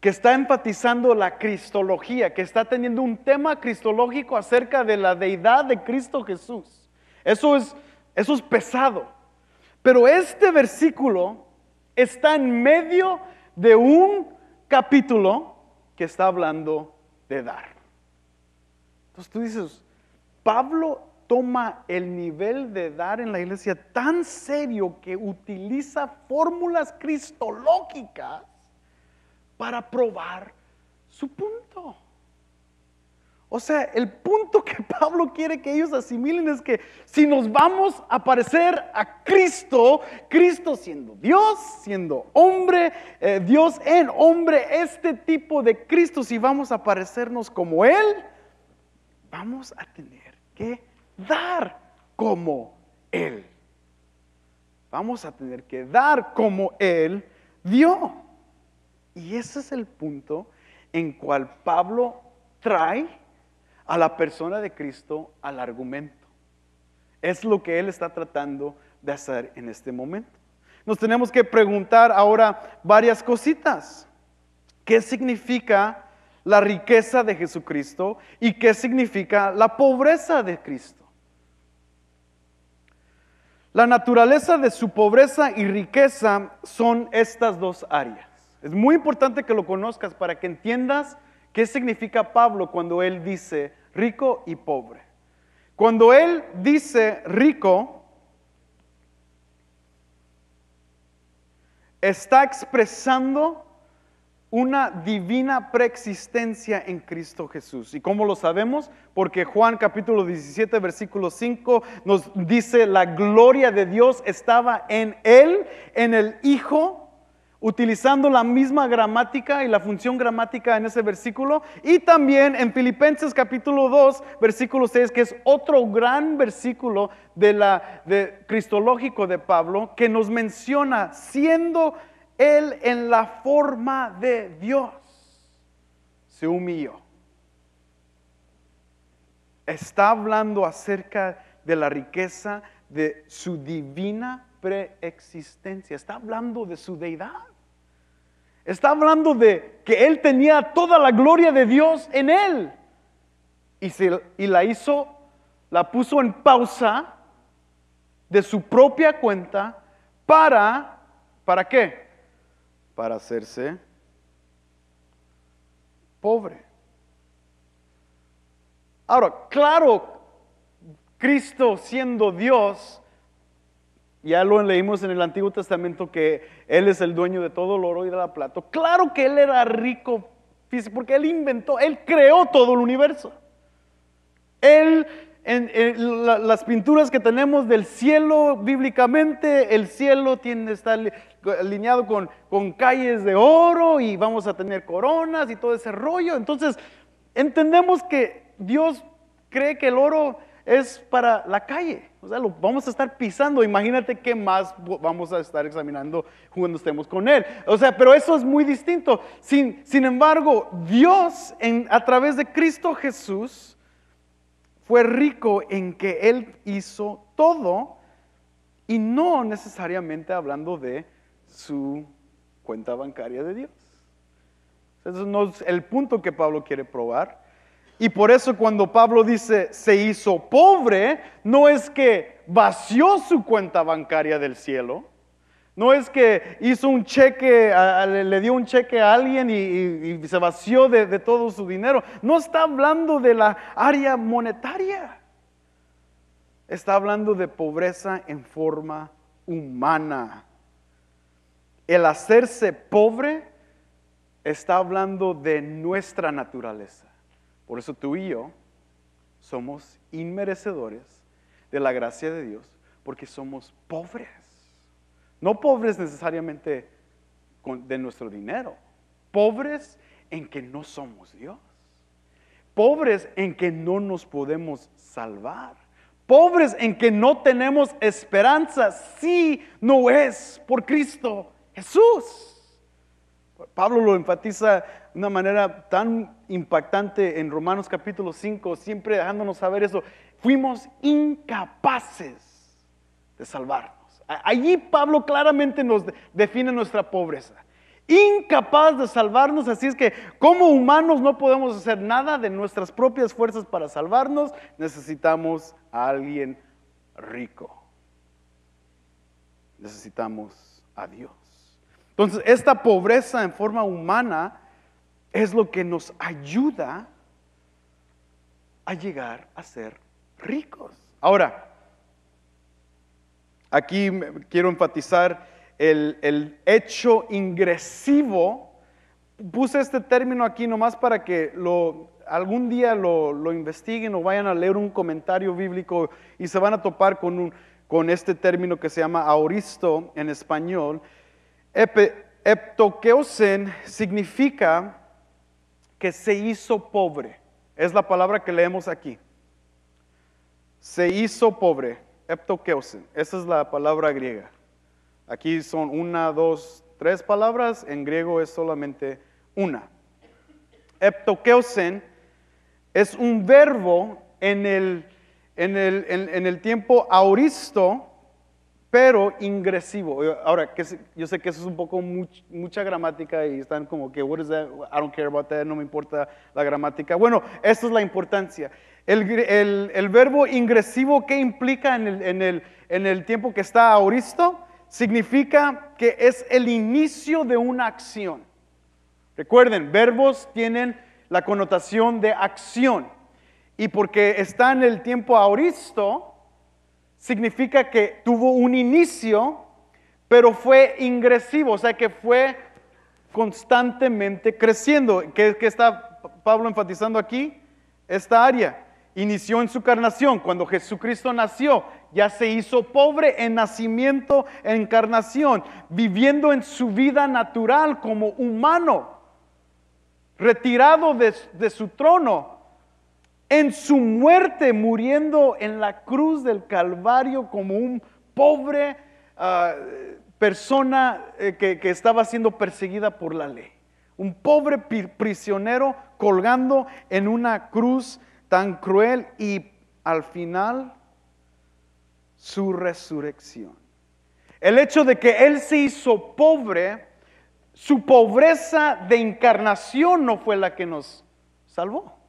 que está enfatizando la cristología, que está teniendo un tema cristológico acerca de la deidad de Cristo Jesús, eso es, eso es pesado. Pero este versículo está en medio de un capítulo que está hablando de dar. Entonces tú dices, Pablo toma el nivel de dar en la iglesia tan serio que utiliza fórmulas cristológicas para probar su punto. O sea, el punto que Pablo quiere que ellos asimilen es que si nos vamos a parecer a Cristo, Cristo siendo Dios, siendo hombre, eh, Dios en hombre, este tipo de Cristo, si vamos a parecernos como Él, vamos a tener que dar como Él. Vamos a tener que dar como Él dio. Y ese es el punto en cual Pablo trae a la persona de Cristo al argumento. Es lo que Él está tratando de hacer en este momento. Nos tenemos que preguntar ahora varias cositas. ¿Qué significa la riqueza de Jesucristo y qué significa la pobreza de Cristo? La naturaleza de su pobreza y riqueza son estas dos áreas. Es muy importante que lo conozcas para que entiendas qué significa Pablo cuando él dice rico y pobre. Cuando él dice rico, está expresando una divina preexistencia en Cristo Jesús. ¿Y cómo lo sabemos? Porque Juan capítulo 17, versículo 5 nos dice, la gloria de Dios estaba en él, en el Hijo, utilizando la misma gramática y la función gramática en ese versículo. Y también en Filipenses capítulo 2, versículo 6, que es otro gran versículo de la de cristológico de Pablo, que nos menciona siendo él en la forma de Dios, se humilló. Está hablando acerca de la riqueza de su divina preexistencia. Está hablando de su deidad. Está hablando de que Él tenía toda la gloria de Dios en Él. Y, y la hizo, la puso en pausa de su propia cuenta para, ¿para qué? Para hacerse pobre. Ahora, claro, Cristo siendo Dios, ya lo leímos en el Antiguo Testamento que Él es el dueño de todo el oro y de la plata. Claro que Él era rico porque Él inventó, Él creó todo el universo. Él, en, las pinturas que tenemos del cielo bíblicamente, el cielo tiene, está alineado con, con calles de oro y vamos a tener coronas y todo ese rollo. Entonces, entendemos que Dios cree que el oro es para la calle. O sea, lo vamos a estar pisando. Imagínate qué más vamos a estar examinando cuando estemos con Él. O sea, pero eso es muy distinto. Sin, sin embargo, Dios a través de Cristo Jesús fue rico en que Él hizo todo y no necesariamente hablando de su cuenta bancaria de Dios. Eso no es el punto que Pablo quiere probar. Y por eso cuando Pablo dice se hizo pobre, no es que vació su cuenta bancaria del cielo, no es que hizo un cheque, le dio un cheque a alguien y, se vació de, todo su dinero. No está hablando de la área monetaria. Está hablando de pobreza en forma humana. El hacerse pobre está hablando de nuestra naturaleza. Por eso tú y yo somos inmerecedores de la gracia de Dios, porque somos pobres. No pobres necesariamente de nuestro dinero, pobres en que no somos Dios, pobres en que no nos podemos salvar, pobres en que no tenemos esperanza si no es por Cristo Jesús. Pablo lo enfatiza de una manera tan impactante en Romanos capítulo 5, siempre dejándonos saber eso. Fuimos incapaces de salvarnos. Allí Pablo claramente nos define nuestra pobreza. Incapaz de salvarnos, así es que como humanos no podemos hacer nada de nuestras propias fuerzas para salvarnos, necesitamos a alguien rico. Necesitamos a Dios. Entonces, esta pobreza en forma humana es lo que nos ayuda a llegar a ser ricos. Ahora, aquí quiero enfatizar el, hecho ingresivo. Puse este término aquí nomás para que lo, algún día lo, investiguen o vayan a leer un comentario bíblico y se van a topar con, con este término que se llama auristo en español Eptokeusen significa que se hizo pobre. Es la palabra que leemos aquí. Se hizo pobre. Eptokeusen. Esa es la palabra griega. Aquí son una, dos, tres palabras. En griego es solamente una. Eptokeusen es un verbo en el, en el, en el tiempo auristo pero ingresivo. Ahora, yo sé que eso es un poco mucha gramática y están como que, what is that? I don't care about that, no me importa la gramática. Bueno, esto es la importancia. El, verbo ingresivo, ¿qué implica en el, tiempo que está auristo? Significa que es el inicio de una acción. Recuerden, verbos tienen la connotación de acción. Y porque está en el tiempo auristo, significa que tuvo un inicio, pero fue ingresivo, o sea que fue constantemente creciendo. ¿Qué, está Pablo enfatizando aquí? Esta área. Inició en su carnación, cuando Jesucristo nació, ya se hizo pobre en nacimiento, en encarnación, viviendo en su vida natural como humano, retirado de, de su trono, en su muerte, muriendo en la cruz del Calvario como un pobre ah, persona eh, que, que estaba siendo perseguida por la ley. Un pobre prisionero colgando en una cruz tan cruel y al final su resurrección. El hecho de que Él se hizo pobre, su pobreza de encarnación no fue la que nos salvó.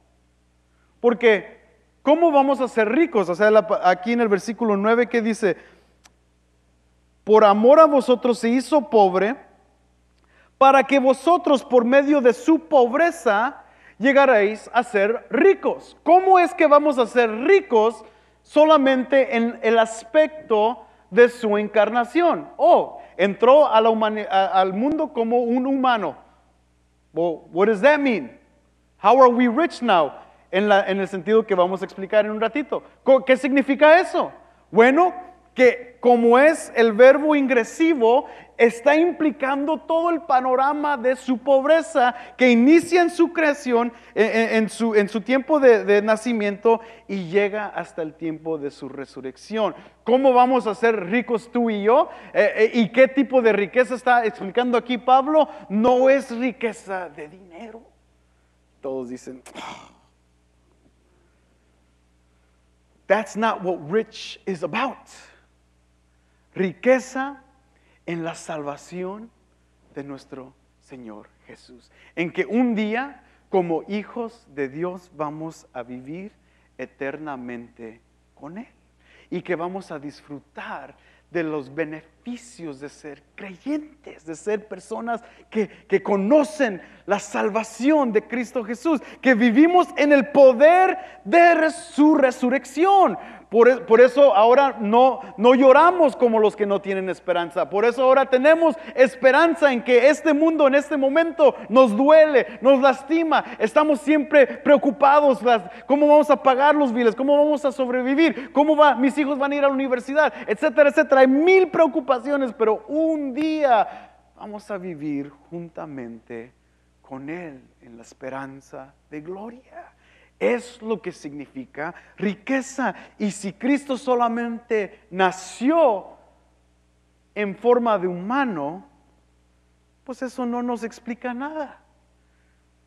Porque, ¿cómo vamos a ser ricos? O sea, aquí en el versículo 9 que dice, por amor a vosotros se hizo pobre, para que vosotros por medio de su pobreza llegaréis a ser ricos. ¿Cómo es que vamos a ser ricos solamente en el aspecto de su encarnación? Oh, entró a la al mundo como un humano. Well, what does that mean? How are we rich now? En, la, en el sentido que vamos a explicar en un ratito. ¿Qué significa eso? Bueno, que como es el verbo ingresivo, está implicando todo el panorama de su pobreza que inicia en su creación, en, su, en su, tiempo de, nacimiento y llega hasta el tiempo de su resurrección. ¿Cómo vamos a ser ricos tú y yo? Eh, eh, ¿Y qué tipo de riqueza está explicando aquí Pablo? No es riqueza de dinero. Todos dicen, ah, that's not what rich is about riqueza en la salvación de nuestro Señor Jesús. En que un día, como hijos de Dios, vamos a vivir eternamente con Él. Y que vamos a disfrutar de los beneficios de ser creyentes, de ser personas que, que, conocen la salvación de Cristo Jesús, que vivimos en el poder de su resurrección. E, por, eso ahora no, no lloramos como los que no tienen esperanza. Por eso ahora tenemos esperanza en que este mundo en este momento nos duele, nos lastima. Estamos siempre preocupados. ¿Cómo vamos a pagar los biles? ¿Cómo vamos a sobrevivir? ¿Cómo va? Mis hijos van a ir a la universidad, etcétera, etcétera. Hay mil preocupaciones, pero un día vamos a vivir juntamente con Él en la esperanza de gloria es lo que significa riqueza. Y si Cristo solamente nació en forma de humano, pues eso no nos explica nada.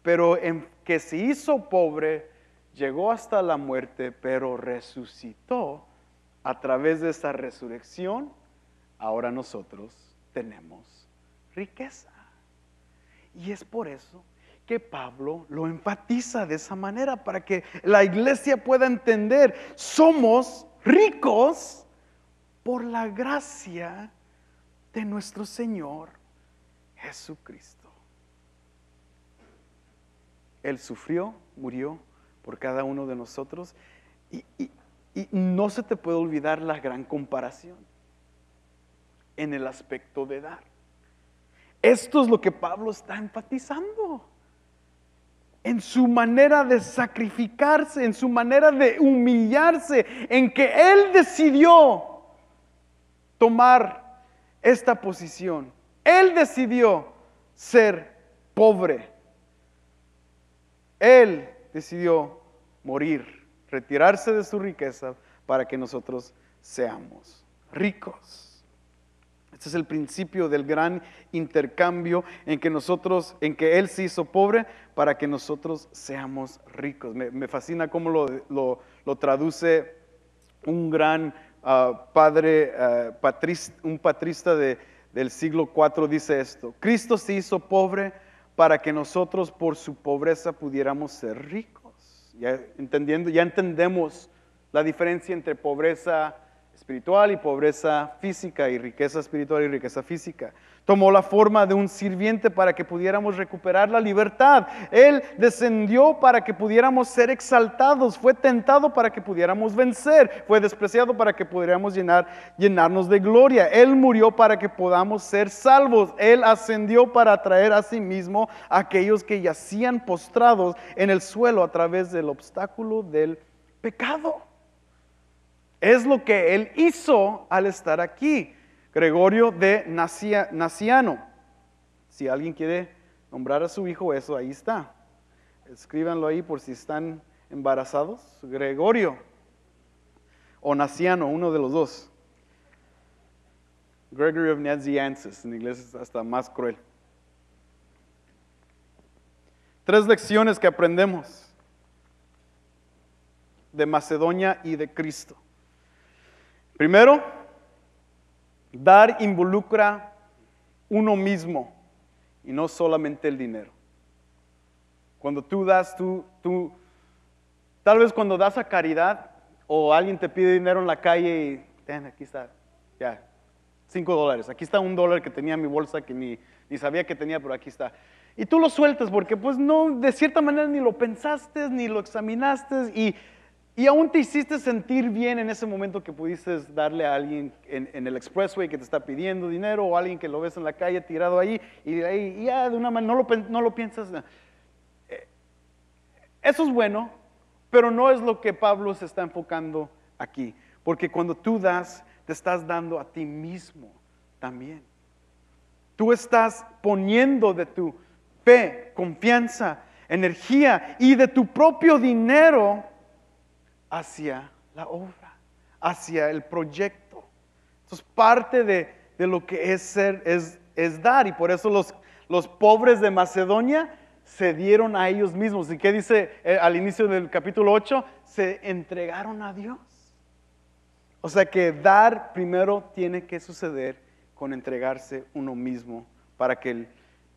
Pero en que se hizo pobre, llegó hasta la muerte, pero resucitó a través de esa resurrección, ahora nosotros tenemos riqueza. Y es por eso que Pablo lo enfatiza de esa manera para que la iglesia pueda entender, somos ricos por la gracia de nuestro Señor Jesucristo. Él sufrió, murió por cada uno de nosotros y, y no se te puede olvidar la gran comparación en el aspecto de dar. Esto es lo que Pablo está enfatizando en su manera de sacrificarse, en su manera de humillarse, en que Él decidió tomar esta posición. Él decidió ser pobre. Él decidió morir, retirarse de su riqueza para que nosotros seamos ricos. Este es el principio del gran intercambio en que nosotros, en que Él se hizo pobre para que nosotros seamos ricos. Me, fascina cómo lo, traduce un gran ah, padre, ah, un patrista del siglo IV, dice esto. Cristo se hizo pobre para que nosotros por su pobreza pudiéramos ser ricos. Ya, entendiendo, ya entendemos la diferencia entre pobreza espiritual y pobreza física y riqueza espiritual y riqueza física. Tomó la forma de un sirviente para que pudiéramos recuperar la libertad. Él descendió para que pudiéramos ser exaltados. Fue tentado para que pudiéramos vencer. Fue despreciado para que pudiéramos llenar, llenarnos de gloria. Él murió para que podamos ser salvos. Él ascendió para atraer a sí mismo a aquellos que yacían postrados en el suelo a través del obstáculo del pecado. Es lo que él hizo al estar aquí. Gregorio de Naciano. Si alguien quiere nombrar a su hijo, eso ahí está. Escríbanlo ahí por si están embarazados. Gregorio o Naciano, uno de los dos. Gregory of Nazianzus, en inglés es hasta más cruel. Tres lecciones que aprendemos de Macedonia y de Cristo. Primero, dar involucra uno mismo y no solamente el dinero. Cuando tú das, tú, tú, tal vez cuando das a caridad o alguien te pide dinero en la calle y, ten, aquí está, ya, cinco dólares, aquí está un dólar que tenía en mi bolsa que ni, ni sabía que tenía, pero aquí está. Y tú lo sueltas porque pues no, de cierta manera ni lo pensaste, ni lo examinaste y, y aún te hiciste sentir bien en ese momento que pudiste darle a alguien en, el expressway que te está pidiendo dinero o alguien que lo ves en la calle tirado ahí y, ahí, ya de una manera no lo, no lo piensas. Eh, eso es bueno, pero no es lo que Pablo se está enfocando aquí, porque cuando tú das, te estás dando a ti mismo también. Tú estás poniendo de tu fe, confianza, energía y de tu propio dinero hacia la obra, hacia el proyecto. Entonces, parte de, lo que es ser es, es, dar, y por eso los, los pobres de Macedonia se dieron a ellos mismos. ¿Y qué dice eh, al inicio del capítulo 8? Se entregaron a Dios. O sea que dar primero tiene que suceder con entregarse uno mismo para que el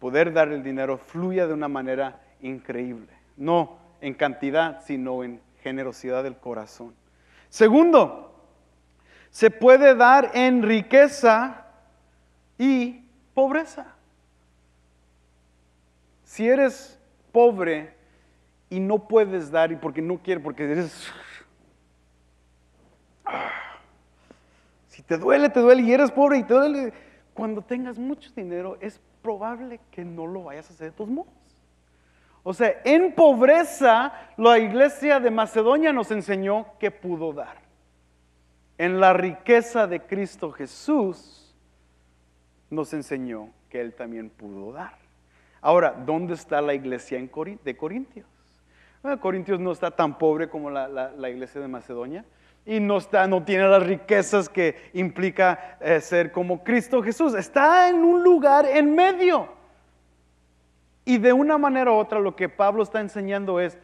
poder dar el dinero fluya de una manera increíble. No en cantidad, sino en generosidad del corazón. Segundo, se puede dar en riqueza y pobreza. Si eres pobre y no puedes dar y porque no quieres, porque eres... Si te duele, te duele y eres pobre y te duele, cuando tengas mucho dinero es probable que no lo vayas a hacer de todos modos. O sea, en pobreza la iglesia de Macedonia nos enseñó que pudo dar. En la riqueza de Cristo Jesús nos enseñó que Él también pudo dar. Ahora, ¿dónde está la iglesia de Corintios? Corintios no está tan pobre como la, iglesia de Macedonia y no, está, no tiene las riquezas que implica eh, ser como Cristo Jesús. Está en un lugar en medio. Y de una manera u otra lo que Pablo está enseñando es,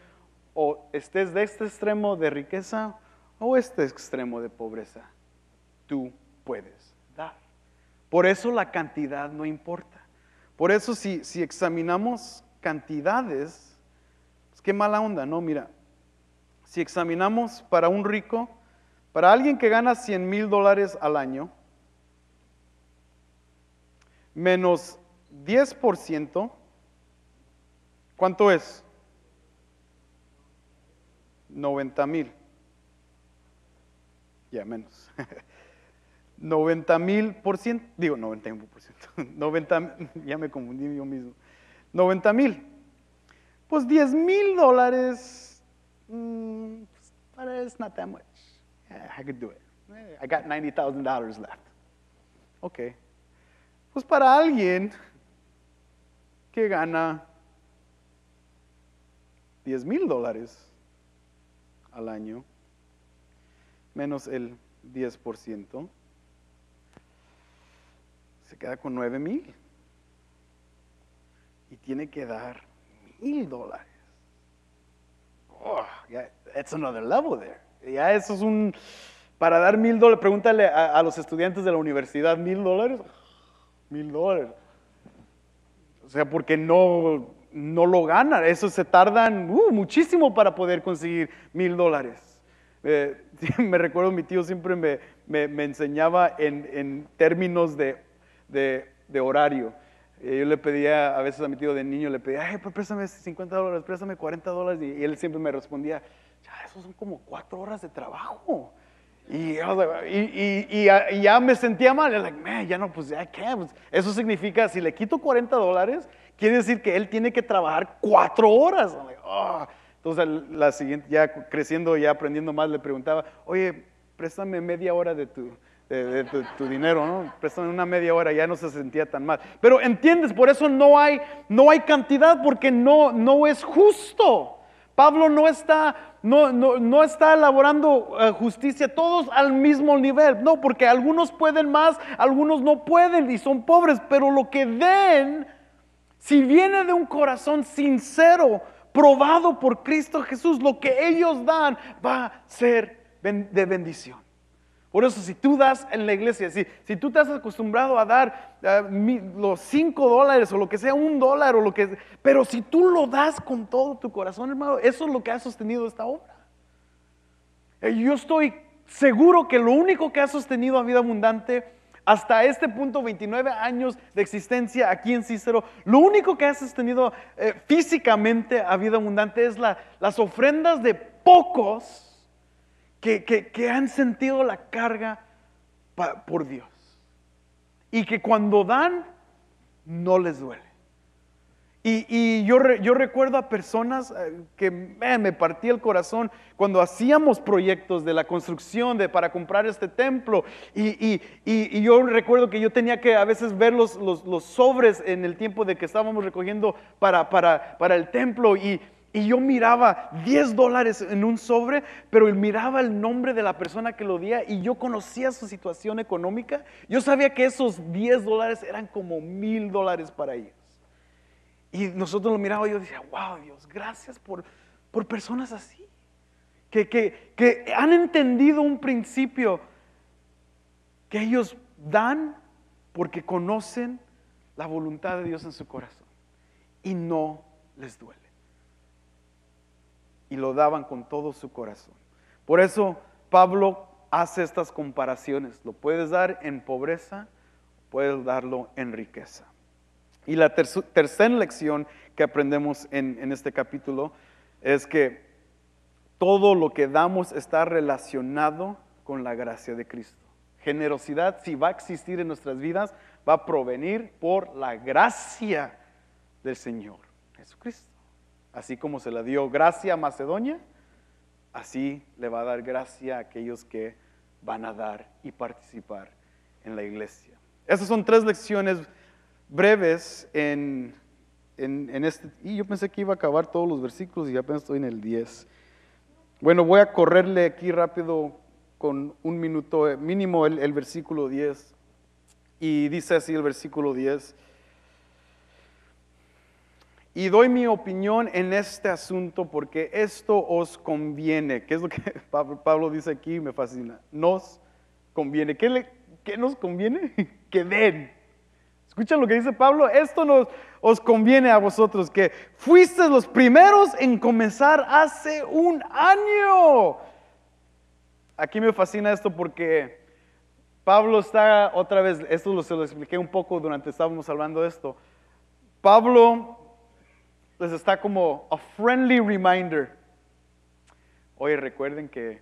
o estés de este extremo de riqueza o este extremo de pobreza, tú puedes dar. Por eso la cantidad no importa. Por eso si, si examinamos cantidades, pues qué mala onda, ¿no? Mira, si examinamos para un rico, para alguien que gana 100 mil dólares al año, menos 10%, ¿Cuánto es? 90 mil. Ya menos. 90 mil por ciento, digo 91 por ciento, 90, ya me confundí yo mismo. 90 mil. Pues 10 mil dólares, mm, it's not that much. I could do it. I got $90,000 left. Ok. Pues para alguien que gana 10 mil dólares al año, menos el 10%, se queda con 9 mil. Y tiene que dar mil dólares. Oh, yeah, that's another level there. Ya eso es un... Para dar mil dólares, pregúntale a, a los estudiantes de la universidad, mil dólares. Mil dólares. O sea, porque no no lo ganan. Eso se tardan uh, muchísimo para poder conseguir mil dólares. Eh, me recuerdo, mi tío siempre me, enseñaba en, términos de, horario. Eh, yo le pedía a veces a mi tío de niño, le pedía, Ay, pues préstame 50 dólares, préstame 40 dólares. Y, él siempre me respondía, ya, esos son como cuatro horas de trabajo. Y, ya, me sentía mal. Like, ya no, pues ya, ¿qué? Pues, eso significa, si le quito 40 dólares, quiere decir que él tiene que trabajar cuatro horas. Ah". Entonces, la siguiente, ya creciendo, ya aprendiendo más, le preguntaba, oye, préstame media hora de tu, de, tu, dinero, ¿no? Préstame una media hora, ya no se sentía tan mal. Pero entiendes, por eso no hay, no hay cantidad, porque no, no es justo. Pablo no está, no, no, está elaborando eh, justicia todos al mismo nivel, no, porque algunos pueden más, algunos no pueden y son pobres, pero lo que den si viene de un corazón sincero, probado por Cristo Jesús, lo que ellos dan va a ser de bendición. Por eso, si tú das en la iglesia, si, tú te has acostumbrado a dar eh, los cinco dólares o lo que sea, un dólar o lo que pero si tú lo das con todo tu corazón, hermano, eso es lo que ha sostenido esta obra. Eh, Yo estoy seguro que lo único que ha sostenido a vida abundante hasta este punto, 29 años de existencia aquí en Cícero, lo único que ha sostenido eh, físicamente a vida abundante es la- las ofrendas de pocos que, han sentido la carga por Dios. Y que cuando dan, no les duele. Y, y yo, re- yo recuerdo a personas eh, que man, me partía el corazón cuando hacíamos proyectos de la construcción de, para comprar este templo. Y- y- y yo recuerdo que yo tenía que a veces ver los, los- los sobres en el tiempo de que estábamos recogiendo para, para, para el templo. Y, y yo miraba 10 dólares en un sobre, pero miraba el nombre de la persona que lo día y yo conocía su situación económica. Yo sabía que esos 10 dólares eran como mil dólares para ellos. Y nosotros lo mirábamos y yo decía, wow, Dios, gracias por, por personas así, que, que, que han entendido un principio que ellos dan porque conocen la voluntad de Dios en su corazón y no les duele. Y lo daban con todo su corazón. Por eso Pablo hace estas comparaciones. Lo puedes dar en pobreza, puedes darlo en riqueza. Y la tercera lección que aprendemos en, este capítulo es que todo lo que damos está relacionado con la gracia de Cristo. Generosidad, si va a existir en nuestras vidas, va a provenir por la gracia del Señor Jesucristo. Así como se le dio gracia a Macedonia, así le va a dar gracia a aquellos que van a dar y participar en la iglesia. Esas son tres lecciones breves en, en, en este... Y yo pensé que iba a acabar todos los versículos y apenas estoy en el 10. Bueno, voy a correrle aquí rápido con un minuto eh, mínimo el, el versículo 10. Y dice así el versículo 10. Y doy mi opinión en este asunto porque esto os conviene. ¿Qué es lo que Pablo, dice aquí? Me fascina. Nos conviene. ¿Qué, le- qué nos conviene? que den. Escuchen lo que dice Pablo. Esto nos, os conviene a vosotros, que fuisteis los primeros en comenzar hace un año. Aquí me fascina esto porque Pablo está otra vez, esto lo, se lo expliqué un poco durante estábamos hablando de esto. Pablo les está como a friendly reminder. Oye, recuerden que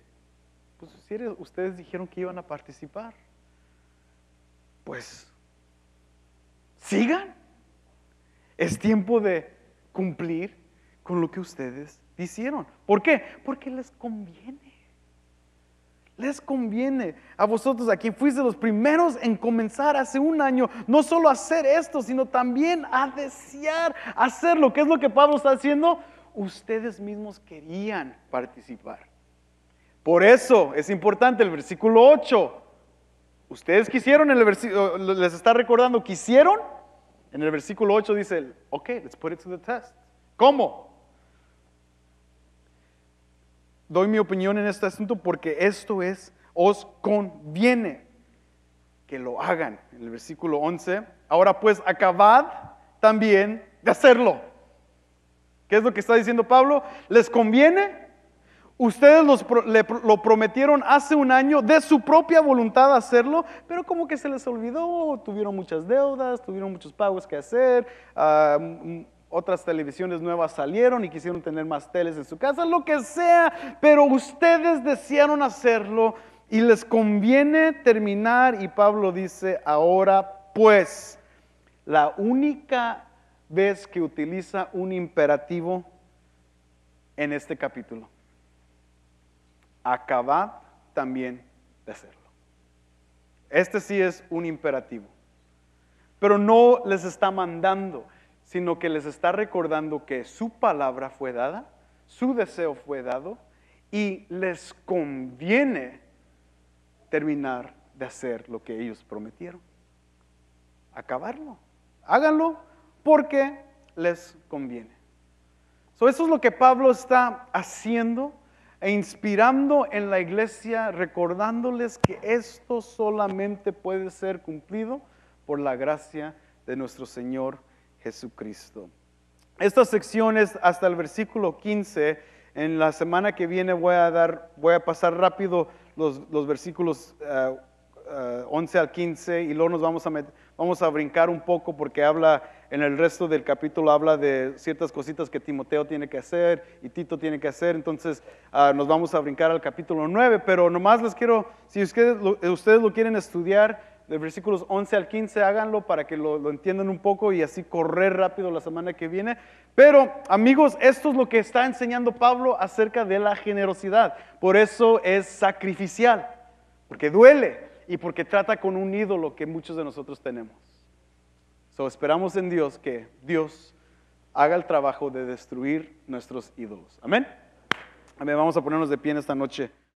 pues, ustedes dijeron que iban a participar. Pues sigan. Es tiempo de cumplir con lo que ustedes hicieron. ¿Por qué? Porque les conviene. Les conviene a vosotros, a quien fuiste los primeros en comenzar hace un año, no solo a hacer esto, sino también a desear hacerlo. ¿Qué es lo que Pablo está haciendo? Ustedes mismos querían participar. Por eso es importante el versículo 8. Ustedes quisieron, en el versículo, les está recordando, quisieron. En el versículo 8 dice, ok, let's put it to the test. ¿Cómo? Doy mi opinión en este asunto porque esto es, os conviene que lo hagan. En el versículo 11, ahora pues acabad también de hacerlo. ¿Qué es lo que está diciendo Pablo? ¿Les conviene? Ustedes los lo prometieron hace un año de su propia voluntad hacerlo, pero como que se les olvidó, tuvieron muchas deudas, tuvieron muchos pagos que hacer, mm, otras televisiones nuevas salieron y quisieron tener más teles en su casa, lo que sea, pero ustedes desearon hacerlo y les conviene terminar y Pablo dice, ahora pues, la única vez que utiliza un imperativo en este capítulo acabad también de hacerlo. Este sí es un imperativo. Pero no les está mandando, sino que les está recordando que su palabra fue dada, su deseo fue dado y les conviene terminar de hacer lo que ellos prometieron. Acabarlo. Háganlo porque les conviene. So, eso es lo que Pablo está haciendo. E inspirando en la iglesia, recordándoles que esto solamente puede ser cumplido por la gracia de nuestro Señor Jesucristo. Estas secciones hasta el versículo 15, en la semana que viene voy a dar, voy a pasar rápido los, los versículos eh, eh, 11 al 15 y luego nos vamos a, met- vamos a brincar un poco porque habla, en el resto del capítulo habla de ciertas cositas que Timoteo tiene que hacer y Tito tiene que hacer, entonces ah, nos vamos a brincar al capítulo 9, pero nomás les quiero, si ustedes lo, lo quieren estudiar, de versículos 11 al 15, háganlo para que lo, lo entiendan un poco y así correr rápido la semana que viene. Pero amigos, esto es lo que está enseñando Pablo acerca de la generosidad. Por eso es sacrificial, porque duele y porque trata con un ídolo que muchos de nosotros tenemos. So, esperamos en Dios que Dios haga el trabajo de destruir nuestros ídolos. Amén. Amén. Vamos a ponernos de pie en esta noche.